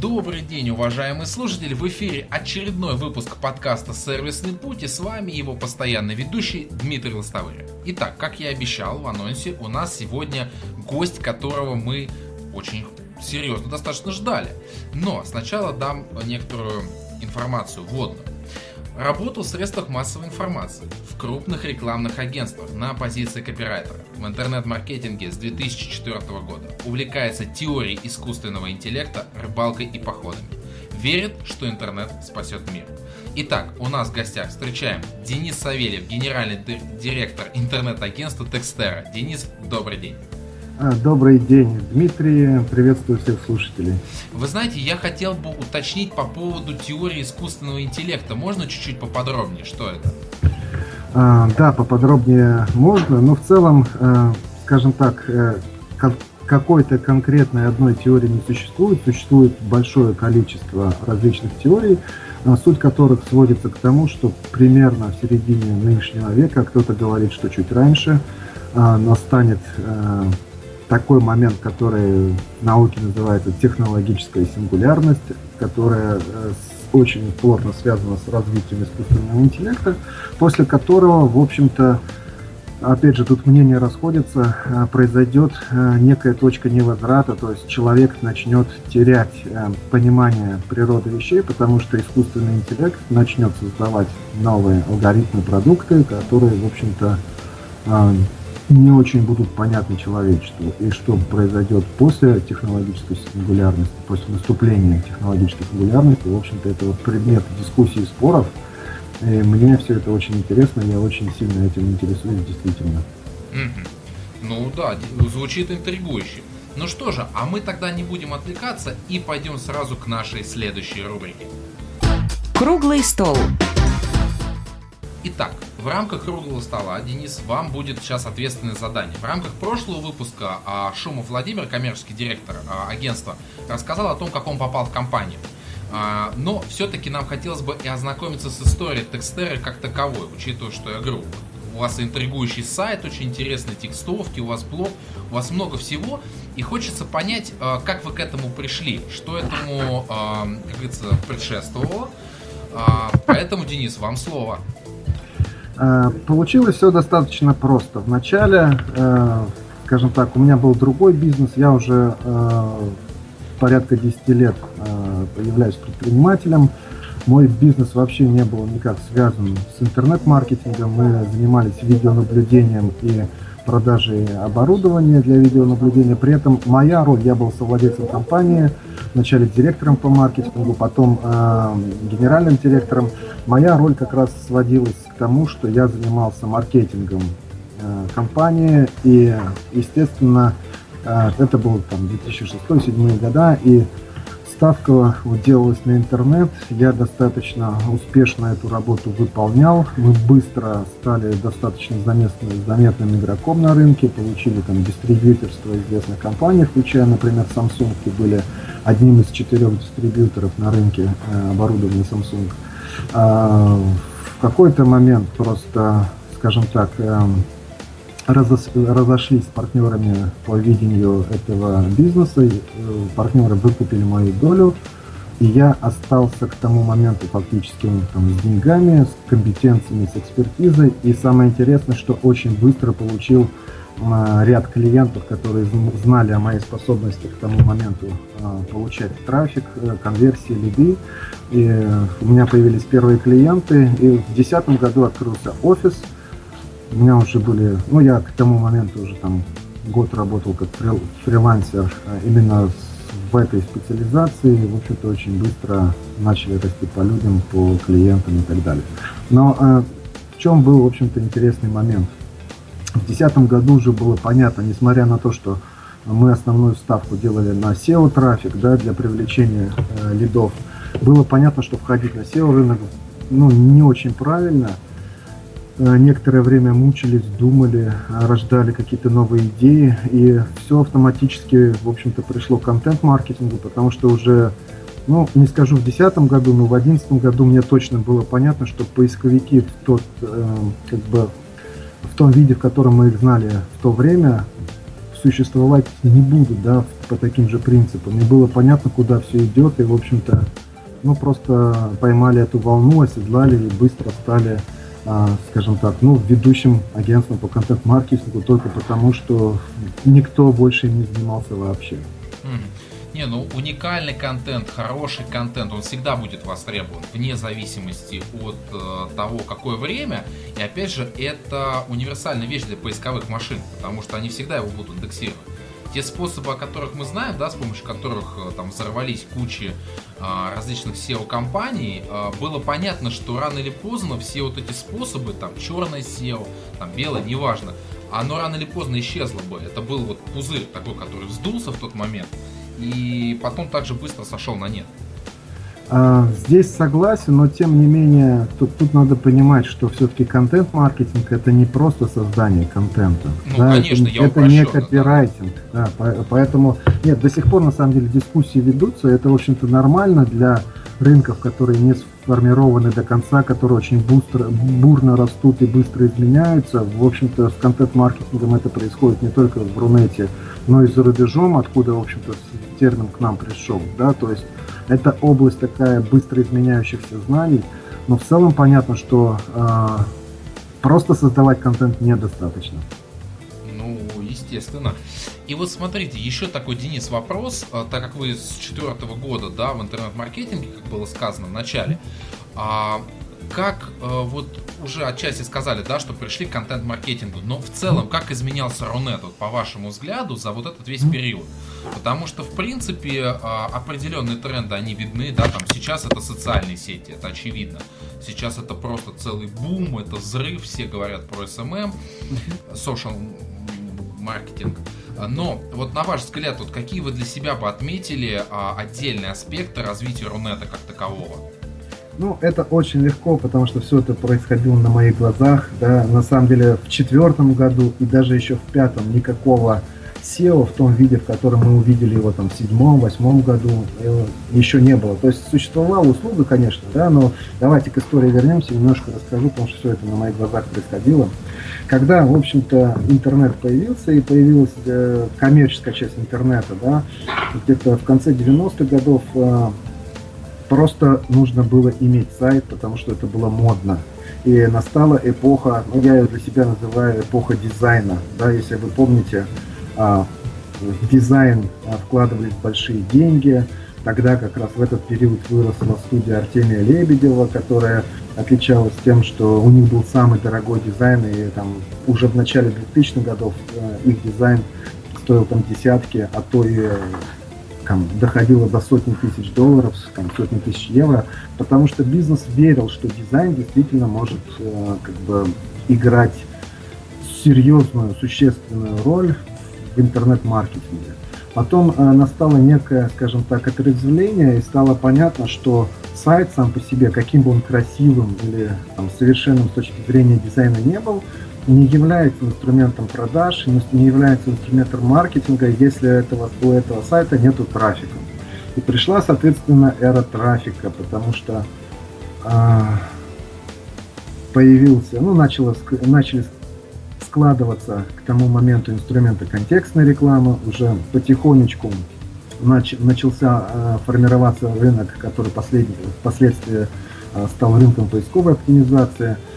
Добрый день, уважаемые слушатели! В эфире очередной выпуск подкаста «Сервисный путь» и с вами его постоянный ведущий Дмитрий Лостовырь. Итак, как я обещал в анонсе, у нас сегодня гость, которого мы очень серьезно достаточно ждали. Но сначала дам некоторую информацию вводную. Работал в средствах массовой информации, в крупных рекламных агентствах на позиции копирайтера, в интернет-маркетинге с 2004 года. Увлекается теорией искусственного интеллекта, рыбалкой и походами. Верит, что интернет спасет мир. Итак, у нас в гостях встречаем Денис Савельев, генеральный директор интернет-агентства Текстера. Денис, добрый день. А, добрый день, Дмитрий. Приветствую всех слушателей. Вы знаете, я хотел бы уточнить по поводу теории искусственного интеллекта. Можно чуть-чуть поподробнее, что это? А, да, поподробнее можно, но в целом, э, скажем так, э, какой-то конкретной одной теории не существует. Существует большое количество различных теорий, а суть которых сводится к тому, что примерно в середине нынешнего века, кто-то говорит, что чуть раньше, настанет такой момент, который в науке называется технологическая сингулярность, которая э, очень плотно связана с развитием искусственного интеллекта, после которого, в общем-то, опять же, тут мнения расходятся, э, произойдет э, некая точка невозврата, то есть человек начнет терять понимание природы вещей, потому что искусственный интеллект начнет создавать новые алгоритмы, продукты, которые, в общем-то, не очень будут понятны человечеству. И что произойдет после технологической сингулярности, после наступления технологической сингулярности, в общем-то, это вот предмет дискуссий и споров. И мне все это очень интересно, я очень сильно этим интересуюсь, действительно. Ну да, звучит интригующе. Ну что же, а мы тогда не будем отвлекаться и пойдем сразу к нашей следующей рубрике. Круглый стол. Итак, в рамках круглого стола, Денис, вам будет сейчас ответственное задание. В рамках прошлого выпуска а, Шумов Владимир, коммерческий директор а, агентства, рассказал о том, как он попал в компанию. А, но все-таки нам хотелось бы и ознакомиться с историей Текстеры как таковой, учитывая, что я говорю, у вас интригующий сайт, очень интересные текстовки, у вас блог, у вас много всего, и хочется понять, как вы к этому пришли, что этому, как говорится, предшествовало. Поэтому, Денис, вам слово. Э, получилось все достаточно просто. Вначале, э, скажем так, у меня был другой бизнес, я уже э, порядка 10 лет являюсь предпринимателем. Мой бизнес вообще не был никак связан с интернет-маркетингом. Мы занимались видеонаблюдением и продажей оборудования для видеонаблюдения. При этом моя роль, я был совладельцем компании, вначале директором по маркетингу, потом э, генеральным директором. Моя роль как раз сводилась к тому, что я занимался маркетингом э, компании и, естественно, э, это был там 2006-2007 года, и ставка вот делалась на интернет. Я достаточно успешно эту работу выполнял. Мы быстро стали достаточно заметным, заметным игроком на рынке, получили там дистрибьюторство известных компаний, включая, например, Samsung, и были одним из четырех дистрибьюторов на рынке э, оборудования Samsung. А, в какой-то момент просто, скажем так, эм, разошлись с партнерами по видению этого бизнеса. Э, партнеры выкупили мою долю, и я остался к тому моменту фактически там, с деньгами, с компетенциями, с экспертизой. И самое интересное, что очень быстро получил э, ряд клиентов, которые знали о моей способности к тому моменту э, получать трафик, конверсии, лиды. И у меня появились первые клиенты. И в 2010 году открылся офис – у меня уже были, ну я к тому моменту уже там год работал как фрилансер а именно в этой специализации, в общем-то, очень быстро начали расти по людям, по клиентам и так далее. Но э, в чем был, в общем-то, интересный момент? В 2010 году уже было понятно, несмотря на то, что мы основную ставку делали на SEO-трафик да, для привлечения э, лидов, было понятно, что входить на SEO-рынок ну, не очень правильно – некоторое время мучились, думали, рождали какие-то новые идеи, и все автоматически, в общем-то, пришло к контент-маркетингу, потому что уже, ну, не скажу в 2010 году, но в 2011 году мне точно было понятно, что поисковики в тот, э, как бы, в том виде, в котором мы их знали в то время, существовать не будут, да, по таким же принципам. И было понятно, куда все идет. И, в общем-то, ну, просто поймали эту волну, оседлали и быстро стали, скажем так, ну, ведущим агентством по контент-маркетингу только потому, что никто больше не занимался вообще. Не, ну уникальный контент, хороший контент, он всегда будет востребован, вне зависимости от э, того, какое время. И опять же, это универсальная вещь для поисковых машин, потому что они всегда его будут индексировать. Те способы, о которых мы знаем, да, с помощью которых э, там взорвались кучи различных SEO-компаний, э, было понятно, что рано или поздно все вот эти способы, там черное SEO, там белое, неважно, оно рано или поздно исчезло бы. Это был вот пузырь такой, который вздулся в тот момент и потом также быстро сошел на нет. А, здесь согласен, но тем не менее тут, тут надо понимать, что все-таки контент-маркетинг это не просто создание контента. Ну, да, конечно, это, я это не копирайтинг. Да. Да, поэтому нет, до сих пор на самом деле дискуссии ведутся. Это, в общем-то, нормально для рынков, которые не сформированы до конца, которые очень быстро, бурно растут и быстро изменяются. В общем-то, с контент-маркетингом это происходит не только в Рунете, но и за рубежом, откуда, в общем-то, термин к нам пришел. Да? То есть это область такая быстро изменяющихся знаний, но в целом понятно, что э, просто создавать контент недостаточно. Ну, естественно. И вот смотрите, еще такой, Денис, вопрос, а, так как вы с четвертого года, да, в интернет-маркетинге, как было сказано в начале, а, как э, вот уже отчасти сказали, да, что пришли к контент-маркетингу, но в целом как изменялся Рунет, вот, по вашему взгляду, за вот этот весь период? Потому что, в принципе, э, определенные тренды, они видны, да, там сейчас это социальные сети, это очевидно. Сейчас это просто целый бум, это взрыв, все говорят про SMM, social маркетинг. Но вот на ваш взгляд, вот какие вы для себя бы отметили а, отдельные аспекты развития Рунета как такового? Ну, это очень легко, потому что все это происходило на моих глазах. Да. На самом деле в четвертом году и даже еще в пятом никакого SEO в том виде, в котором мы увидели его там в седьмом, восьмом году, э, еще не было. То есть существовала услуга, конечно, да, но давайте к истории вернемся, немножко расскажу, потому что все это на моих глазах происходило. Когда, в общем-то, интернет появился и появилась э, коммерческая часть интернета, да, где-то в конце 90-х годов э, Просто нужно было иметь сайт, потому что это было модно. И настала эпоха, ну я ее для себя называю эпоха дизайна. Да, если вы помните, а, в дизайн а, вкладывались большие деньги. Тогда как раз в этот период выросла студия Артемия Лебедева, которая отличалась тем, что у них был самый дорогой дизайн, и там уже в начале 2000-х годов а, их дизайн стоил там десятки, а то и там, доходило до сотни тысяч долларов, там, сотни тысяч евро, потому что бизнес верил, что дизайн действительно может э, как бы играть серьезную, существенную роль в интернет-маркетинге. Потом э, настало некое, скажем так, отрезвление, и стало понятно, что сайт сам по себе, каким бы он красивым или там, совершенным с точки зрения дизайна не был, не является инструментом продаж, не является инструментом маркетинга, если этого, у этого сайта нету трафика. И пришла, соответственно, эра трафика, потому что а, появился, ну, начало, начали складываться к тому моменту инструменты контекстной рекламы, уже потихонечку нач, начался а, формироваться рынок, который послед, впоследствии а, стал рынком поисковой оптимизации –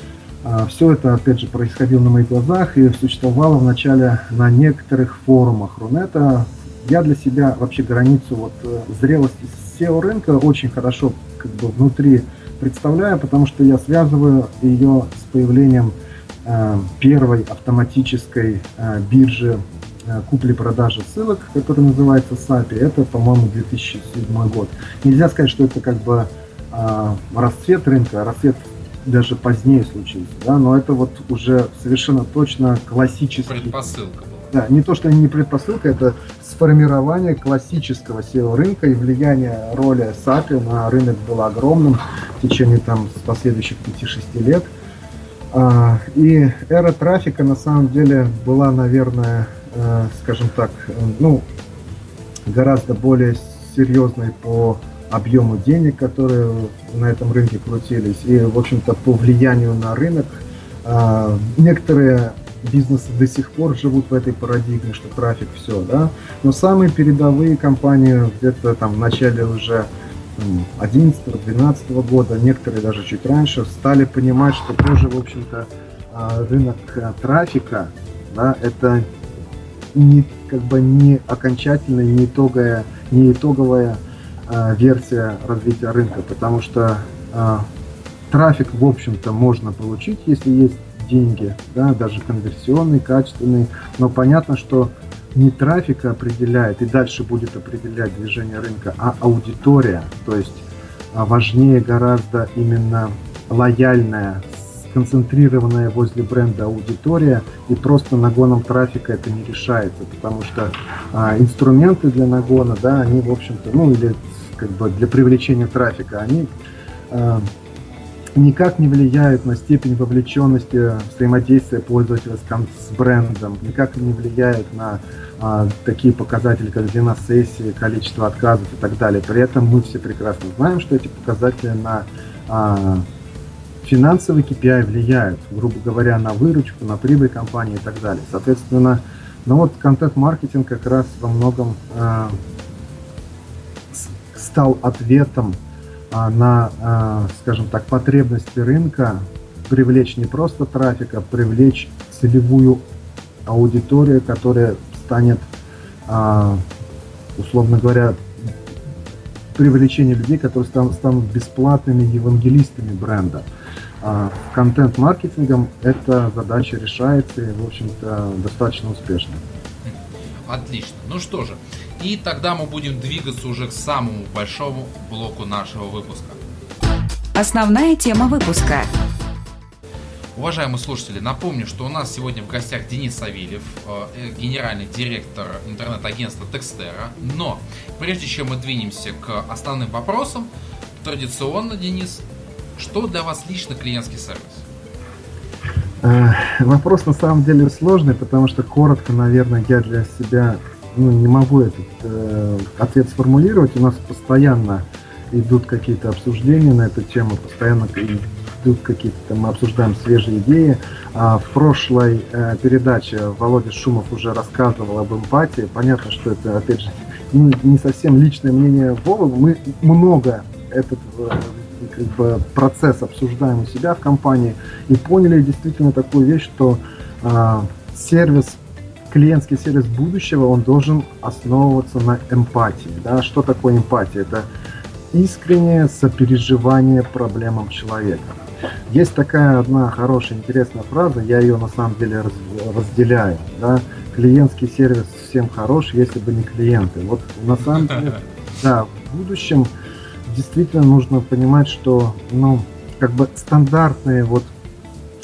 Все это, опять же, происходило на моих глазах и существовало вначале на некоторых форумах Рунета. Я для себя вообще границу вот э, зрелости SEO рынка очень хорошо как бы внутри представляю, потому что я связываю ее с появлением э, первой автоматической э, биржи купли-продажи ссылок, которая называется SAPI. Это, по-моему, 2007 год. Нельзя сказать, что это как бы расцвет рынка, расцвет даже позднее случился, да, но это вот уже совершенно точно классический... Предпосылка была. Да, не то, что не предпосылка, это сформирование классического SEO рынка и влияние роли SAPI на рынок было огромным в течение там последующих 5-6 лет. А, и эра трафика на самом деле была, наверное, э, скажем так, ну, гораздо более серьезной по объему денег, которые на этом рынке крутились, и, в общем-то, по влиянию на рынок. А, некоторые бизнесы до сих пор живут в этой парадигме, что трафик все, да. Но самые передовые компании где-то там в начале уже 2011-2012 года, некоторые даже чуть раньше, стали понимать, что тоже, в общем-то, а, рынок э, трафика, да, это не, как бы не окончательная, не итоговая, не итоговая версия развития рынка, потому что э, трафик, в общем-то, можно получить, если есть деньги, да, даже конверсионный, качественный, но понятно, что не трафик определяет и дальше будет определять движение рынка, а аудитория, то есть а, важнее гораздо именно лояльная, сконцентрированная возле бренда аудитория, и просто нагоном трафика это не решается, потому что а, инструменты для нагона, да, они, в общем-то, ну или как бы для привлечения трафика, они а, никак не влияют на степень вовлеченности взаимодействия пользователя с, с брендом, никак не влияют на а, такие показатели, как длина сессии, количество отказов и так далее. При этом мы все прекрасно знаем, что эти показатели на а, финансовый KPI влияют, грубо говоря, на выручку, на прибыль компании и так далее. Соответственно, ну вот контент-маркетинг как раз во многом а, стал ответом а, на, а, скажем так, потребности рынка привлечь не просто трафик, а привлечь целевую аудиторию, которая станет, а, условно говоря, привлечение людей, которые станут, бесплатными евангелистами бренда. Контент-маркетингом эта задача решается и, в общем-то, достаточно успешно. Отлично. Ну что же, и тогда мы будем двигаться уже к самому большому блоку нашего выпуска. Основная тема выпуска. Уважаемые слушатели, напомню, что у нас сегодня в гостях Денис Савельев, э, генеральный директор интернет-агентства Текстера. Но прежде чем мы двинемся к основным вопросам, традиционно, Денис, что для вас лично клиентский сервис? Э, вопрос на самом деле сложный, потому что коротко, наверное, я для себя ну, не могу этот э, ответ сформулировать. У нас постоянно идут какие-то обсуждения на эту тему, постоянно идут какие-то там, мы обсуждаем свежие идеи. А в прошлой э, передаче Володя Шумов уже рассказывал об эмпатии. Понятно, что это, опять же, ну, не совсем личное мнение Вовы. Мы много этот э, как бы, процесс обсуждаем у себя в компании и поняли действительно такую вещь, что э, сервис клиентский сервис будущего, он должен основываться на эмпатии. Да? Что такое эмпатия? Это искреннее сопереживание проблемам человека. Есть такая одна хорошая, интересная фраза, я ее на самом деле разделяю. Да? Клиентский сервис всем хорош, если бы не клиенты. Вот на самом деле, да, в будущем действительно нужно понимать, что, ну, как бы стандартные вот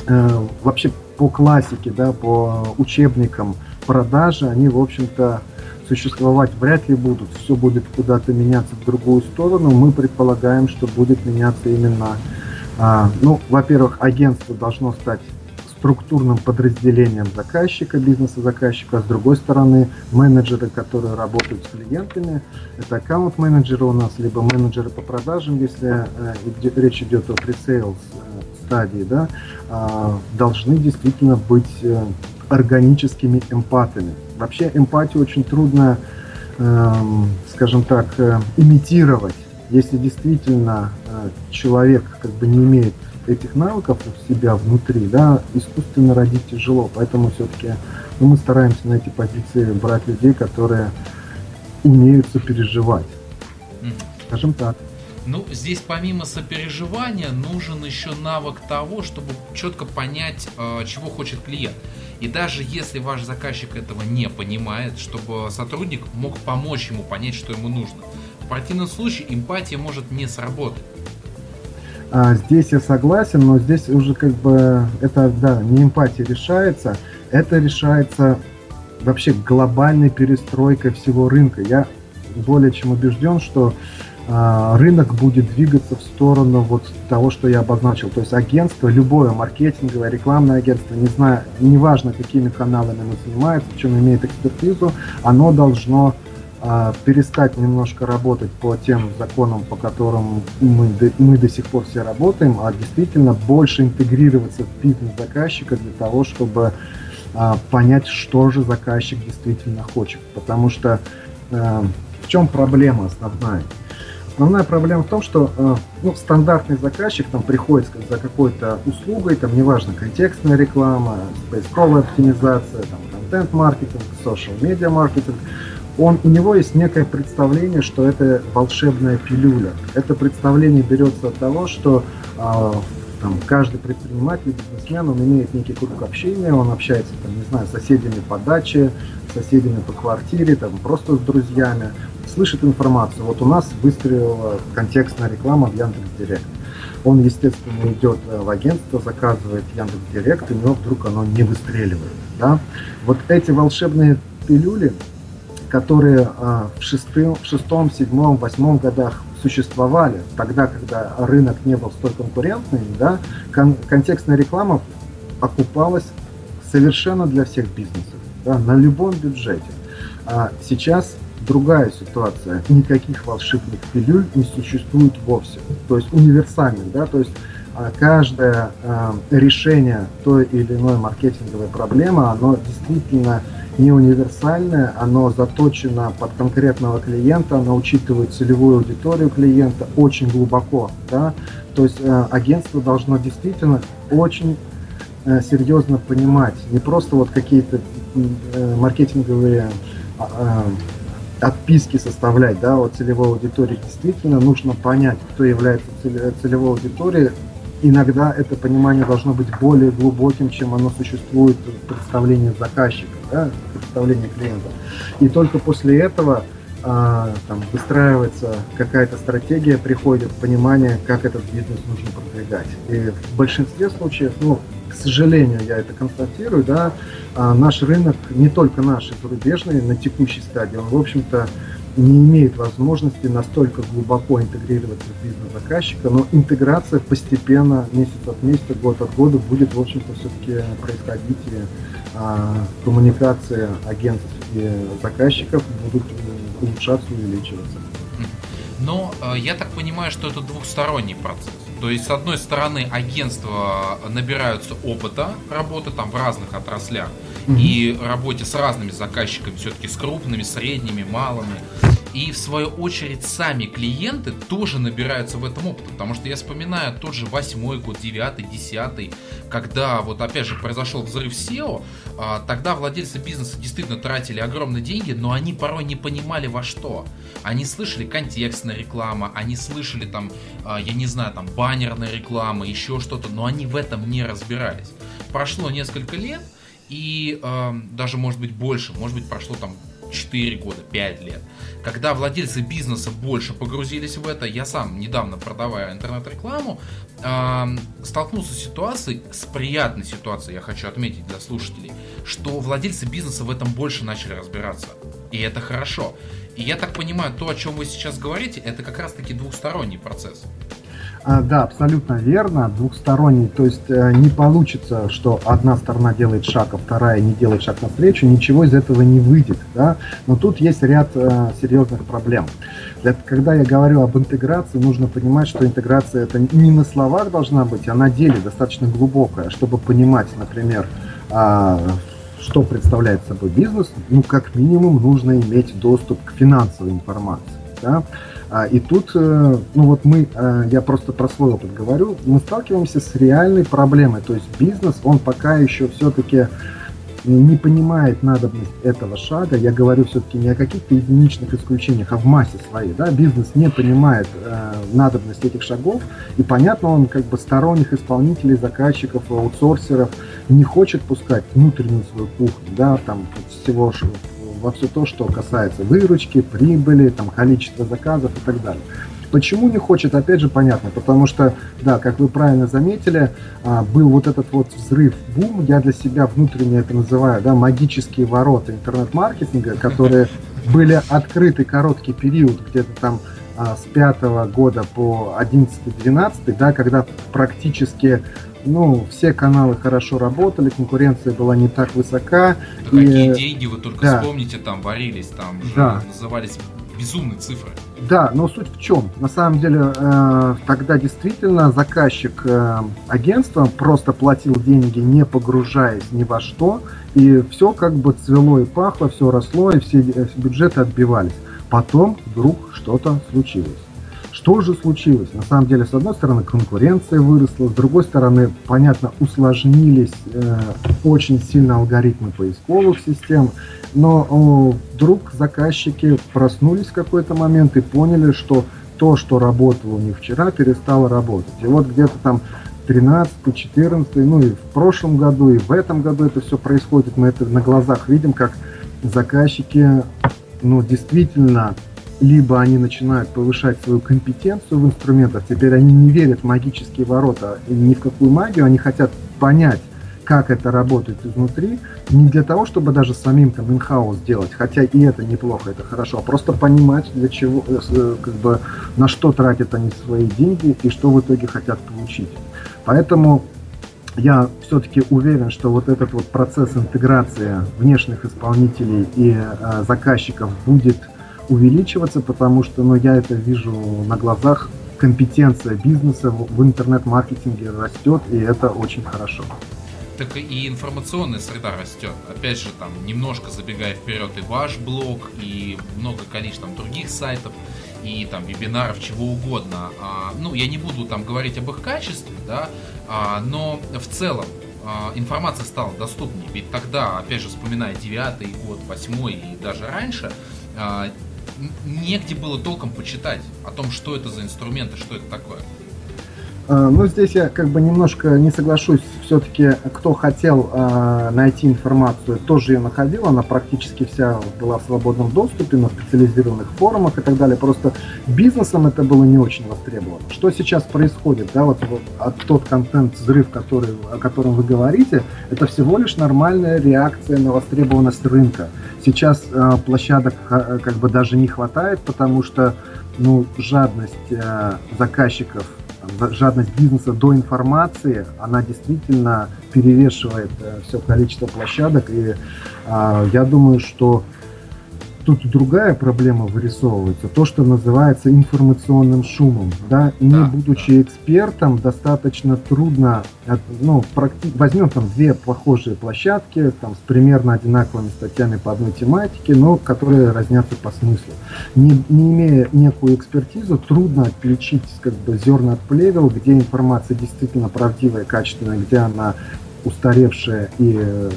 э, вообще по классике, да, по учебникам продажи, они, в общем-то, существовать вряд ли будут. Все будет куда-то меняться в другую сторону. Мы предполагаем, что будет меняться именно, а, ну, во-первых, агентство должно стать структурным подразделением заказчика, бизнеса заказчика, а с другой стороны менеджеры, которые работают с клиентами, это аккаунт-менеджеры у нас, либо менеджеры по продажам, если э, речь идет о пресейлс э, стадии, да, э, должны действительно быть э, органическими эмпатами. Вообще эмпатию очень трудно, э, скажем так, э, имитировать, если действительно э, человек как бы не имеет этих навыков у себя внутри, да, искусственно родить тяжело. Поэтому все-таки ну, мы стараемся на эти позиции брать людей, которые умеют сопереживать. Скажем так. Ну, здесь помимо сопереживания нужен еще навык того, чтобы четко понять, э, чего хочет клиент. И даже если ваш заказчик этого не понимает, чтобы сотрудник мог помочь ему понять, что ему нужно. В противном случае эмпатия может не сработать. А, здесь я согласен, но здесь уже как бы это, да, не эмпатия решается, это решается вообще глобальной перестройкой всего рынка. Я более чем убежден, что рынок будет двигаться в сторону вот того, что я обозначил. То есть агентство, любое маркетинговое, рекламное агентство, не знаю, неважно какими каналами оно занимается, в чем имеет экспертизу, оно должно а, перестать немножко работать по тем законам, по которым мы, мы до сих пор все работаем, а действительно больше интегрироваться в бизнес заказчика для того, чтобы а, понять, что же заказчик действительно хочет. Потому что а, в чем проблема основная? Основная проблема в том, что э, ну, стандартный заказчик там приходит за какой-то услугой, там неважно, контекстная реклама, поисковая оптимизация, там, контент-маркетинг, social-медиа маркетинг, он, у него есть некое представление, что это волшебная пилюля. Это представление берется от того, что э, там, каждый предприниматель, бизнесмен, он имеет некий круг общения, он общается, там, не знаю, с соседями по даче, соседями по квартире, там, просто с друзьями слышит информацию. Вот у нас выстрелила контекстная реклама в Яндекс.Директ. Он, естественно, идет э, в агентство, заказывает Яндекс.Директ, и у него вдруг оно не выстреливает. Да? Вот эти волшебные пилюли, которые а, в, шестым, в шестом, седьмом, восьмом годах существовали, тогда, когда рынок не был столь конкурентный, да, кон- контекстная реклама окупалась совершенно для всех бизнесов, да, на любом бюджете. А сейчас другая ситуация. Никаких волшебных пилюль не существует вовсе. То есть универсальных, да, то есть а, каждое э, решение той или иной маркетинговой проблемы, оно действительно не универсальное, оно заточено под конкретного клиента, оно учитывает целевую аудиторию клиента очень глубоко, да, то есть э, агентство должно действительно очень э, серьезно понимать, не просто вот какие-то э, маркетинговые отписки составлять, да, от целевой аудитории, действительно нужно понять, кто является целевой аудиторией. Иногда это понимание должно быть более глубоким, чем оно существует в представлении заказчика, да, в представлении клиента. И только после этого а, там, выстраивается какая-то стратегия, приходит понимание, как этот бизнес нужно продвигать. И в большинстве случаев, ну, к сожалению, я это констатирую, да, а наш рынок, не только наш, и зарубежный, на текущей стадии, он, в общем-то, не имеет возможности настолько глубоко интегрироваться в бизнес заказчика, но интеграция постепенно, месяц от месяца, год от года будет, в общем-то, все-таки происходить, и а, коммуникация агентств и заказчиков будут улучшаться, увеличиваться. Но э, я так понимаю, что это двухсторонний процесс. То есть, с одной стороны, агентства набираются опыта работы там в разных отраслях mm-hmm. и работе с разными заказчиками, все-таки с крупными, средними, малыми. И в свою очередь сами клиенты тоже набираются в этом опыте. Потому что я вспоминаю тот же восьмой год, девятый, десятый, когда вот опять же произошел взрыв SEO, а, тогда владельцы бизнеса действительно тратили огромные деньги, но они порой не понимали во что. Они слышали контекстная реклама, они слышали там, а, я не знаю, там баннерная реклама, еще что-то, но они в этом не разбирались. Прошло несколько лет, и э, даже может быть больше, может быть прошло там 4 года, 5 лет. Когда владельцы бизнеса больше погрузились в это, я сам недавно продавая интернет-рекламу, э, столкнулся с ситуацией, с приятной ситуацией, я хочу отметить для слушателей, что владельцы бизнеса в этом больше начали разбираться. И это хорошо. И я так понимаю, то, о чем вы сейчас говорите, это как раз-таки двухсторонний процесс. А, да, абсолютно верно, двухсторонний. То есть э, не получится, что одна сторона делает шаг, а вторая не делает шаг навстречу, ничего из этого не выйдет. Да? Но тут есть ряд э, серьезных проблем. Когда я говорю об интеграции, нужно понимать, что интеграция это не на словах должна быть, а на деле достаточно глубокая, чтобы понимать, например, э, что представляет собой бизнес, ну, как минимум, нужно иметь доступ к финансовой информации. Да? А, и тут, э, ну вот мы, э, я просто про свой опыт говорю, мы сталкиваемся с реальной проблемой. То есть бизнес, он пока еще все-таки не понимает надобность этого шага. Я говорю все-таки не о каких-то единичных исключениях, а в массе своей. Да? Бизнес не понимает э, надобность этих шагов. И понятно, он как бы сторонних исполнителей, заказчиков, аутсорсеров не хочет пускать внутреннюю свою кухню, да, там всего во все то, что касается выручки, прибыли, там, количества заказов и так далее. Почему не хочет, опять же, понятно, потому что, да, как вы правильно заметили, а, был вот этот вот взрыв, бум, я для себя внутренне это называю, да, магические ворота интернет-маркетинга, которые были открыты короткий период, где-то там а, с пятого года по 11-12, да, когда практически ну, все каналы хорошо работали, конкуренция была не так высока. Да и... Какие деньги вы только да. вспомните, там варились, там да. назывались безумные цифры. Да, но суть в чем? На самом деле, э, тогда действительно заказчик э, агентства просто платил деньги, не погружаясь ни во что, и все как бы цвело и пахло, все росло, и все э, бюджеты отбивались. Потом вдруг что-то случилось. Что же случилось? На самом деле, с одной стороны, конкуренция выросла, с другой стороны, понятно, усложнились э, очень сильно алгоритмы поисковых систем, но о, вдруг заказчики проснулись в какой-то момент и поняли, что то, что работало у них вчера, перестало работать. И вот где-то там 13, 14, ну и в прошлом году, и в этом году это все происходит. Мы это на глазах видим, как заказчики, ну, действительно либо они начинают повышать свою компетенцию в инструментах, теперь они не верят в магические ворота и ни в какую магию, они хотят понять, как это работает изнутри, не для того, чтобы даже самим там инхаус делать, хотя и это неплохо, это хорошо, а просто понимать, для чего, э, э, как бы, на что тратят они свои деньги и что в итоге хотят получить. Поэтому я все-таки уверен, что вот этот вот процесс интеграции внешних исполнителей и э, заказчиков будет увеличиваться, потому что ну, я это вижу на глазах, компетенция бизнеса в, интернет-маркетинге растет, и это очень хорошо. Так и информационная среда растет. Опять же, там, немножко забегая вперед, и ваш блог, и много количества других сайтов, и там вебинаров, чего угодно. А, ну, я не буду там говорить об их качестве, да, а, но в целом а, информация стала доступнее. Ведь тогда, опять же, вспоминая девятый год, восьмой и даже раньше, а, негде было толком почитать о том, что это за инструменты, что это такое. А, ну, здесь я как бы немножко не соглашусь. Все-таки, кто хотел э, найти информацию, тоже ее находил. Она практически вся была в свободном доступе на специализированных форумах и так далее. Просто бизнесом это было не очень востребовано. Что сейчас происходит? Да, вот, вот от тот контент взрыв, который, о котором вы говорите, это всего лишь нормальная реакция на востребованность рынка. Сейчас э, площадок э, как бы даже не хватает, потому что ну, жадность э, заказчиков жадность бизнеса до информации, она действительно перевешивает э, все количество площадок. И э, я думаю, что тут другая проблема вырисовывается, то, что называется информационным шумом. Да? Не да, будучи да. экспертом, достаточно трудно, ну, практи... возьмем там две похожие площадки, там, с примерно одинаковыми статьями по одной тематике, но которые разнятся по смыслу. Не, не имея некую экспертизу, трудно отличить как бы зерна от плевел, где информация действительно правдивая, качественная, где она устаревшая и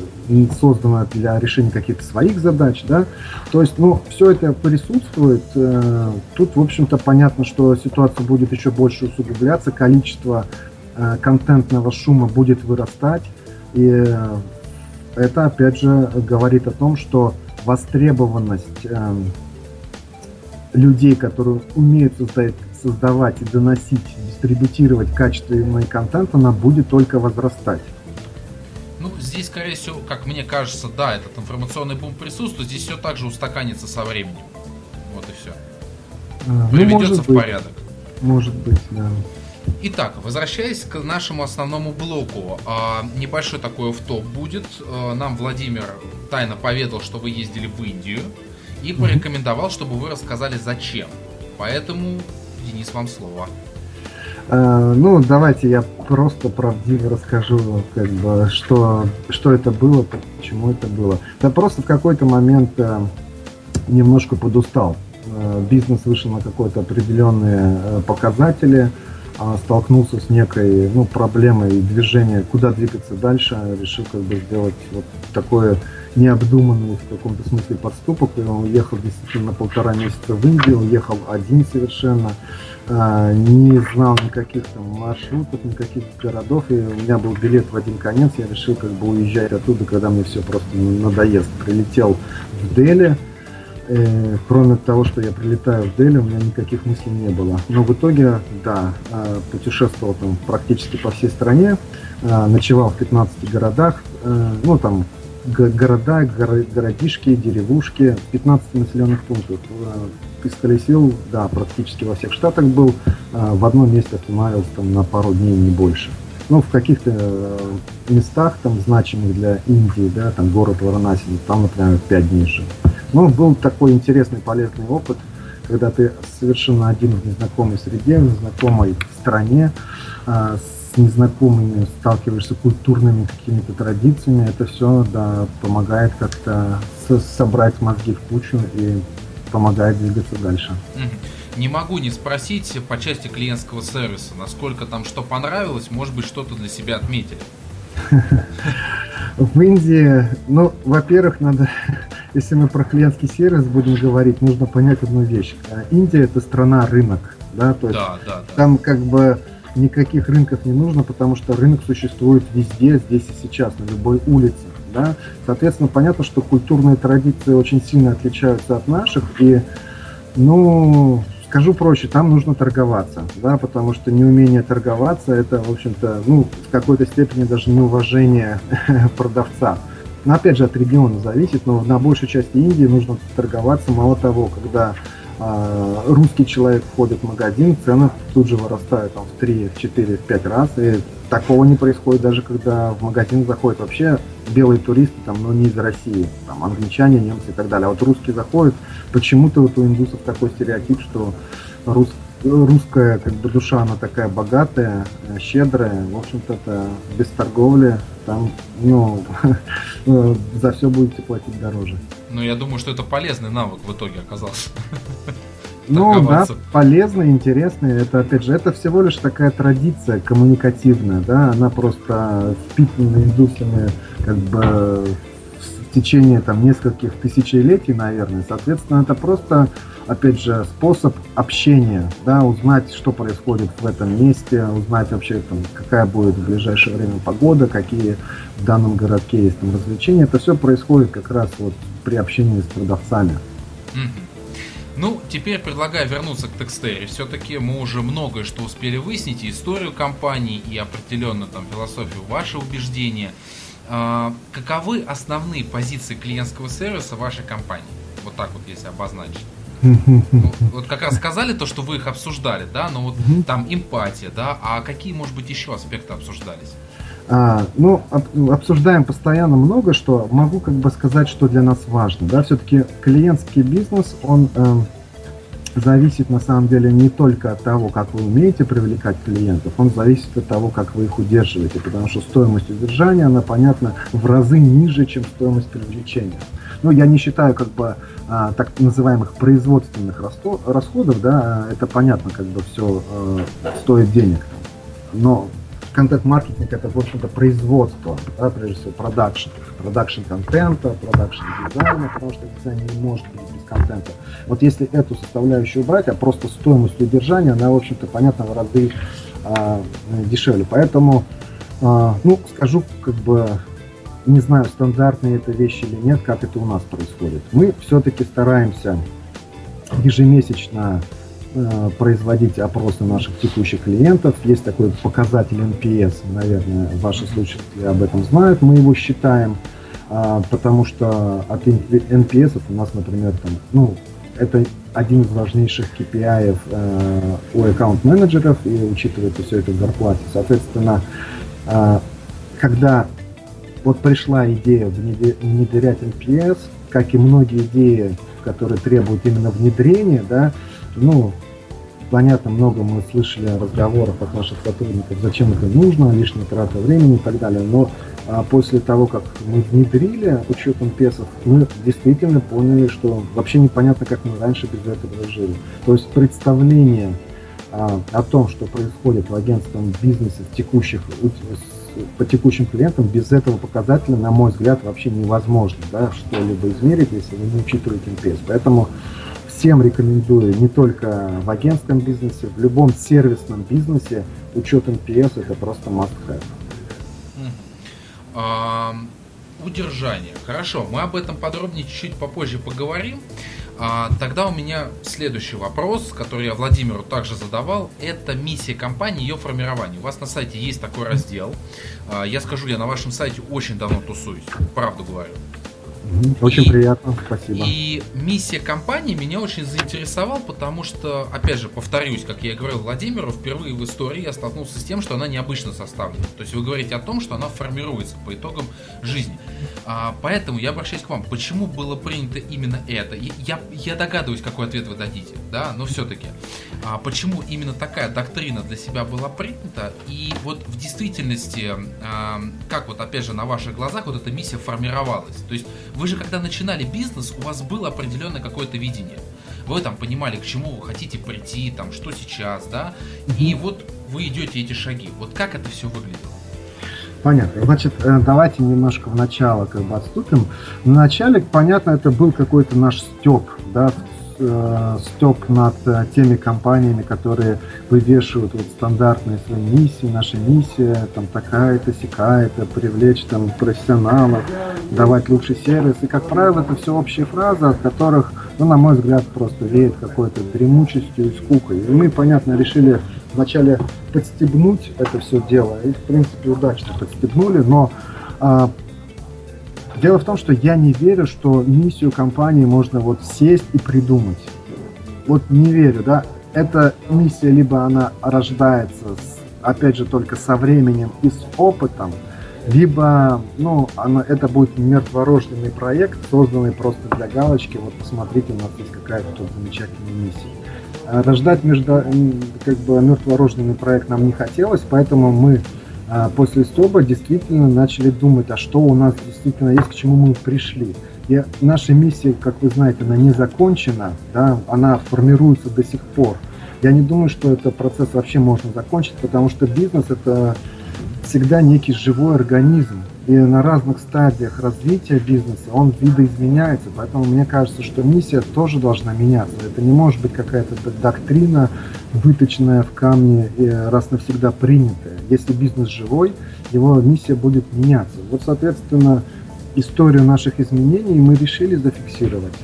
создана для решения каких-то своих задач, да, то есть, ну, все это присутствует, э, тут, в общем-то, понятно, что ситуация будет еще больше усугубляться, количество э, контентного шума будет вырастать, и это, опять же, говорит о том, что востребованность э, людей, которые умеют создать, создавать и доносить, дистрибутировать качественный контент, она будет только возрастать. Ну, здесь, скорее всего, как мне кажется, да, этот информационный бум присутствует, здесь все так же устаканится со временем. Вот и все. А, Приведется ну, в быть. порядок. Может быть, да. Итак, возвращаясь к нашему основному блоку, а, небольшой такой топ будет. А, нам Владимир тайно поведал, что вы ездили в Индию и порекомендовал, чтобы вы рассказали зачем. Поэтому, Денис, вам слово. Э, ну, давайте я просто правдиво расскажу, как бы, что, что это было, почему это было. Я просто в какой-то момент э, немножко подустал. Э, бизнес вышел на какие-то определенные показатели, а столкнулся с некой ну, проблемой движения, куда двигаться дальше, решил как бы сделать вот такое необдуманный в каком-то смысле подступок. И он уехал действительно на полтора месяца в Индию, уехал один совершенно, а, не знал никаких там маршрутов, никаких городов, и у меня был билет в один конец, я решил как бы уезжать оттуда, когда мне все просто надоест. Прилетел в Дели, э, кроме того, что я прилетаю в Дели, у меня никаких мыслей не было. Но в итоге, да, э, путешествовал там практически по всей стране, э, ночевал в 15 городах, э, ну там города, городишки, деревушки, 15 населенных пунктов. Э, исколесил, да, практически во всех штатах был. Э, в одном месте останавливался там на пару дней, не больше. Ну, в каких-то э, местах, там, значимых для Индии, да, там, город Варанаси, там, например, 5 дней жил. Ну, был такой интересный, полезный опыт. когда ты совершенно один в незнакомой среде, в незнакомой стране, а, с незнакомыми сталкиваешься культурными какими-то традициями, это все да, помогает как-то собрать мозги в кучу и помогает двигаться дальше. Не могу не спросить по части клиентского сервиса, насколько там что понравилось, может быть, что-то для себя отметили. В Индии, ну, во-первых, надо, если мы про клиентский сервис будем говорить, нужно понять одну вещь. Индия это страна рынок, да, то есть да, да, да. там как бы никаких рынков не нужно, потому что рынок существует везде, здесь и сейчас, на любой улице. Да? Соответственно, понятно, что культурные традиции очень сильно отличаются от наших, и, ну, скажу проще, там нужно торговаться, да, потому что неумение торговаться это, в общем-то, ну, в какой-то степени даже неуважение продавца. Но опять же от региона зависит, но на большей части Индии нужно торговаться. Мало того, когда русский человек входит в магазин, цены тут же вырастают там, в 3, в 4, в 5 раз. И такого не происходит даже когда в магазин заходят вообще белые туристы, там, но не из России, там, англичане, немцы и так далее. А вот русские заходят, почему-то вот у индусов такой стереотип, что рус, русская как бы душа, она такая богатая, э, щедрая, в общем-то, это без торговли, там, ну, за все будете платить дороже. Ну, я думаю, что это полезный навык в итоге оказался. Ну да, полезно, интересно. Это опять же, это всего лишь такая традиция коммуникативная, да, она просто впитана индусами как бы в течение там нескольких тысячелетий, наверное. Соответственно, это просто, опять же, способ общения, да, узнать, что происходит в этом месте, узнать вообще, там, какая будет в ближайшее время погода, какие в данном городке есть там развлечения. Это все происходит как раз вот при общении с продавцами. Ну, теперь предлагаю вернуться к Текстере. Все-таки мы уже многое что успели выяснить, и историю компании, и определенно там философию, ваши убеждения. А, каковы основные позиции клиентского сервиса вашей компании? Вот так вот, если обозначить. Вот как раз сказали то, что вы их обсуждали, да, но вот там эмпатия, да, а какие, может быть, еще аспекты обсуждались? А, ну, об, обсуждаем постоянно много что. Могу как бы сказать, что для нас важно. Да, все-таки клиентский бизнес, он э, зависит на самом деле не только от того, как вы умеете привлекать клиентов, он зависит от того, как вы их удерживаете, потому что стоимость удержания, она, понятно, в разы ниже, чем стоимость привлечения. Ну, я не считаю как бы а, так называемых производственных расходов, да, это понятно, как бы все э, стоит денег. Но контент-маркетинг это, в общем-то, производство, да, прежде всего, продакшн. Продакшн контента, продакшн дизайна, потому что дизайн не может быть без контента. Вот если эту составляющую брать, а просто стоимость удержания, она, в общем-то, понятно, в разы а, дешевле. Поэтому, а, ну, скажу, как бы, не знаю, стандартные это вещи или нет, как это у нас происходит. Мы все-таки стараемся ежемесячно Э, производить опросы наших текущих клиентов. Есть такой показатель NPS, наверное, ваши слушатели об этом знают. Мы его считаем, а, потому что от NPS у нас, например, там, ну, это один из важнейших KPI э, у аккаунт-менеджеров и учитывается все это в зарплате. Соответственно, э, когда вот пришла идея внедрять NPS, как и многие идеи, которые требуют именно внедрения, да, ну, понятно, много мы слышали разговоров от наших сотрудников, зачем это нужно, лишняя трата времени и так далее. Но а, после того, как мы внедрили учетом песов, мы действительно поняли, что вообще непонятно, как мы раньше без этого жили. То есть представление а, о том, что происходит в агентском бизнесе в текущих, по текущим клиентам, без этого показателя, на мой взгляд, вообще невозможно да, что-либо измерить, если вы не учитываете МПС. Поэтому всем рекомендую, не только в агентском бизнесе, в любом сервисном бизнесе учет NPS это просто must have. Удержание. Хорошо, мы об этом подробнее чуть-чуть попозже поговорим. А, тогда у меня следующий вопрос, который я Владимиру также задавал, это миссия компании, ее формирование. У вас на сайте есть такой раздел. А, я скажу, я на вашем сайте очень давно тусуюсь, правду говорю. Очень и, приятно, спасибо. И миссия компании меня очень заинтересовала, потому что, опять же, повторюсь, как я говорил Владимиру, впервые в истории я столкнулся с тем, что она необычно составлена. То есть вы говорите о том, что она формируется по итогам жизни. А, поэтому я обращаюсь к вам. Почему было принято именно это? Я, я догадываюсь, какой ответ вы дадите. да, но все-таки. А почему именно такая доктрина для себя была принята? И вот в действительности, а, как вот опять же на ваших глазах вот эта миссия формировалась? То есть вы же когда начинали бизнес, у вас было определенное какое-то видение. Вы там понимали, к чему вы хотите прийти, там, что сейчас, да? И вот вы идете эти шаги. Вот как это все выглядело? Понятно. Значит, э, давайте немножко в начало как бы отступим. В начале, понятно, это был какой-то наш степ, да, э, степ над э, теми компаниями, которые вывешивают вот стандартные свои миссии. Наша миссия там такая-то, сякая-то, привлечь там профессионалов, давать лучший сервис. И, как правило, это все общие фразы, от которых, ну, на мой взгляд, просто веет какой-то дремучестью и скукой. И мы, понятно, решили вначале подстегнуть это все дело, и, в принципе, удачно подстегнули, но а, дело в том, что я не верю, что миссию компании можно вот сесть и придумать. Вот не верю, да. Эта миссия либо она рождается, с, опять же, только со временем и с опытом, либо, ну, она, это будет мертворожденный проект, созданный просто для галочки. Вот посмотрите, у нас есть какая-то тут замечательная миссия. А рождать между, как бы мертворожденный проект нам не хотелось, поэтому мы после СТОБа действительно начали думать, а что у нас действительно есть, к чему мы пришли. И наша миссия, как вы знаете, она не закончена, да, она формируется до сих пор. Я не думаю, что этот процесс вообще можно закончить, потому что бизнес это всегда некий живой организм и на разных стадиях развития бизнеса он видоизменяется. Поэтому мне кажется, что миссия тоже должна меняться. Это не может быть какая-то доктрина, выточенная в камне и раз навсегда принятая. Если бизнес живой, его миссия будет меняться. Вот, соответственно, историю наших изменений мы решили зафиксировать.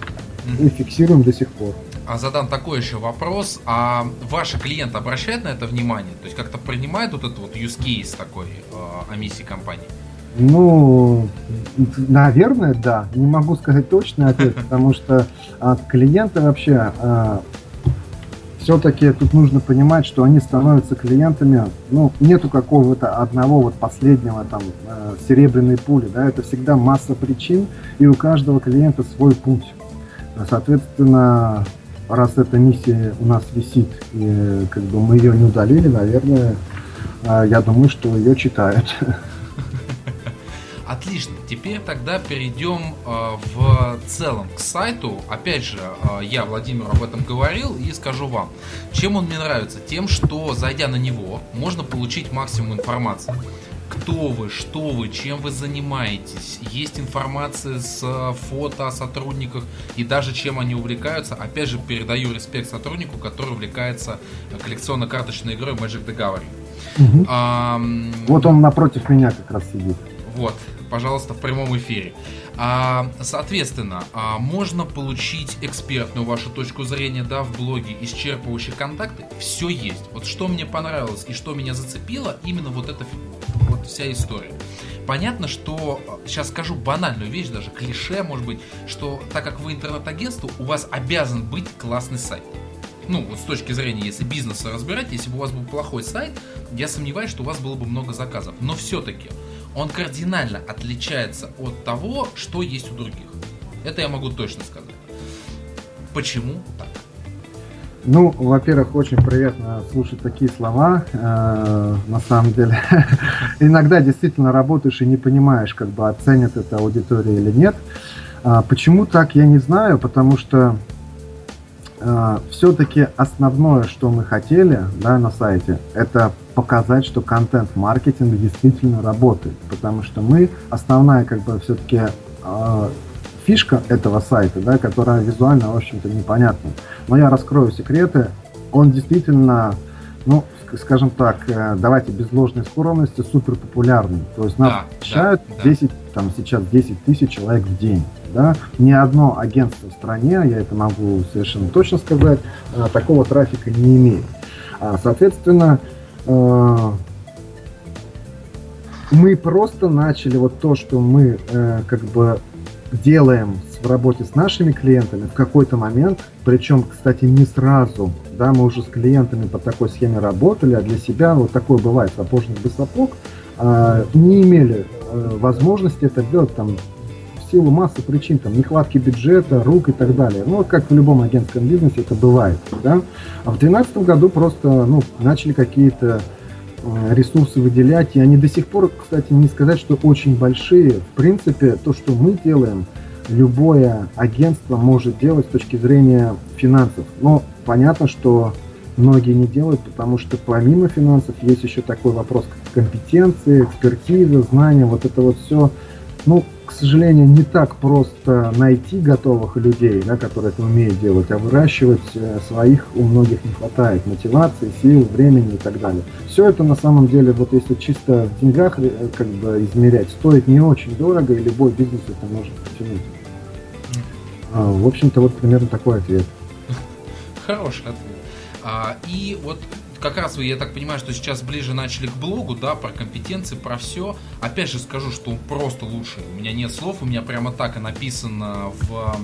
И фиксируем до сих пор. А задам такой еще вопрос. А ваши клиенты обращают на это внимание? То есть как-то принимают вот этот вот use case такой э, о миссии компании? Ну, наверное, да. Не могу сказать точный ответ, потому что от клиента вообще а, все-таки тут нужно понимать, что они становятся клиентами, ну, нету какого-то одного вот последнего там э, серебряной пули, да, это всегда масса причин, и у каждого клиента свой путь. Соответственно, раз эта миссия у нас висит, и как бы мы ее не удалили, наверное, э, я думаю, что ее читают. Отлично. Теперь тогда перейдем э, в целом к сайту. Опять же, э, я Владимиру об этом говорил и скажу вам. Чем он мне нравится? Тем, что зайдя на него, можно получить максимум информации. Кто вы, что вы, чем вы занимаетесь. Есть информация с э, фото о сотрудниках и даже чем они увлекаются. Опять же, передаю респект сотруднику, который увлекается коллекционно-карточной игрой Magic the Gathering. Угу. А, вот он напротив меня как раз сидит. Вот, пожалуйста, в прямом эфире. А, соответственно, а, можно получить экспертную вашу точку зрения, да, в блоге, исчерпывающие контакты. Все есть. Вот что мне понравилось и что меня зацепило, именно вот эта вот вся история. Понятно, что сейчас скажу банальную вещь, даже клише, может быть, что так как вы интернет-агентство, у вас обязан быть классный сайт ну, вот с точки зрения, если бизнеса разбирать, если бы у вас был плохой сайт, я сомневаюсь, что у вас было бы много заказов. Но все-таки он кардинально отличается от того, что есть у других. Это я могу точно сказать. Почему так? Ну, во-первых, очень приятно слушать такие слова. Э, на самом деле, иногда действительно работаешь и не понимаешь, как бы оценят это аудитория или нет. А, почему так, я не знаю, потому что э, все-таки основное, что мы хотели да, на сайте, это показать, что контент-маркетинг действительно работает. Потому что мы, основная как бы все-таки э, фишка этого сайта, да, которая визуально, в общем-то, непонятна. Но я раскрою секреты. Он действительно, ну, скажем так, э, давайте без ложной скромности, супер популярный. То есть нас да, посещают да, 10, там сейчас 10 тысяч человек в день. Да? Ни одно агентство в стране, я это могу совершенно точно сказать, э, такого трафика не имеет. А, соответственно, мы просто начали вот то, что мы как бы делаем в работе с нашими клиентами в какой-то момент, причем, кстати, не сразу, да, мы уже с клиентами по такой схеме работали, а для себя вот такое бывает, сапожник без сапог, а, не имели а, возможности это делать там силу массы причин, там, нехватки бюджета, рук и так далее. Ну, как в любом агентском бизнесе это бывает, да. А в 2012 году просто, ну, начали какие-то э, ресурсы выделять, и они до сих пор, кстати, не сказать, что очень большие. В принципе, то, что мы делаем, любое агентство может делать с точки зрения финансов. Но понятно, что многие не делают, потому что помимо финансов есть еще такой вопрос, как компетенции, экспертиза, знания, вот это вот все. Ну, к сожалению, не так просто найти готовых людей, да, которые это умеют делать, а выращивать э, своих у многих не хватает мотивации, сил, времени и так далее. Все это на самом деле, вот если чисто в деньгах э, как бы измерять, стоит не очень дорого, и любой бизнес это может потянуть. А, в общем-то, вот примерно такой ответ. Хороший ответ. А, и вот как раз вы, я так понимаю, что сейчас ближе начали к блогу, да, про компетенции, про все. Опять же скажу, что он просто лучший. У меня нет слов, у меня прямо так и написано в,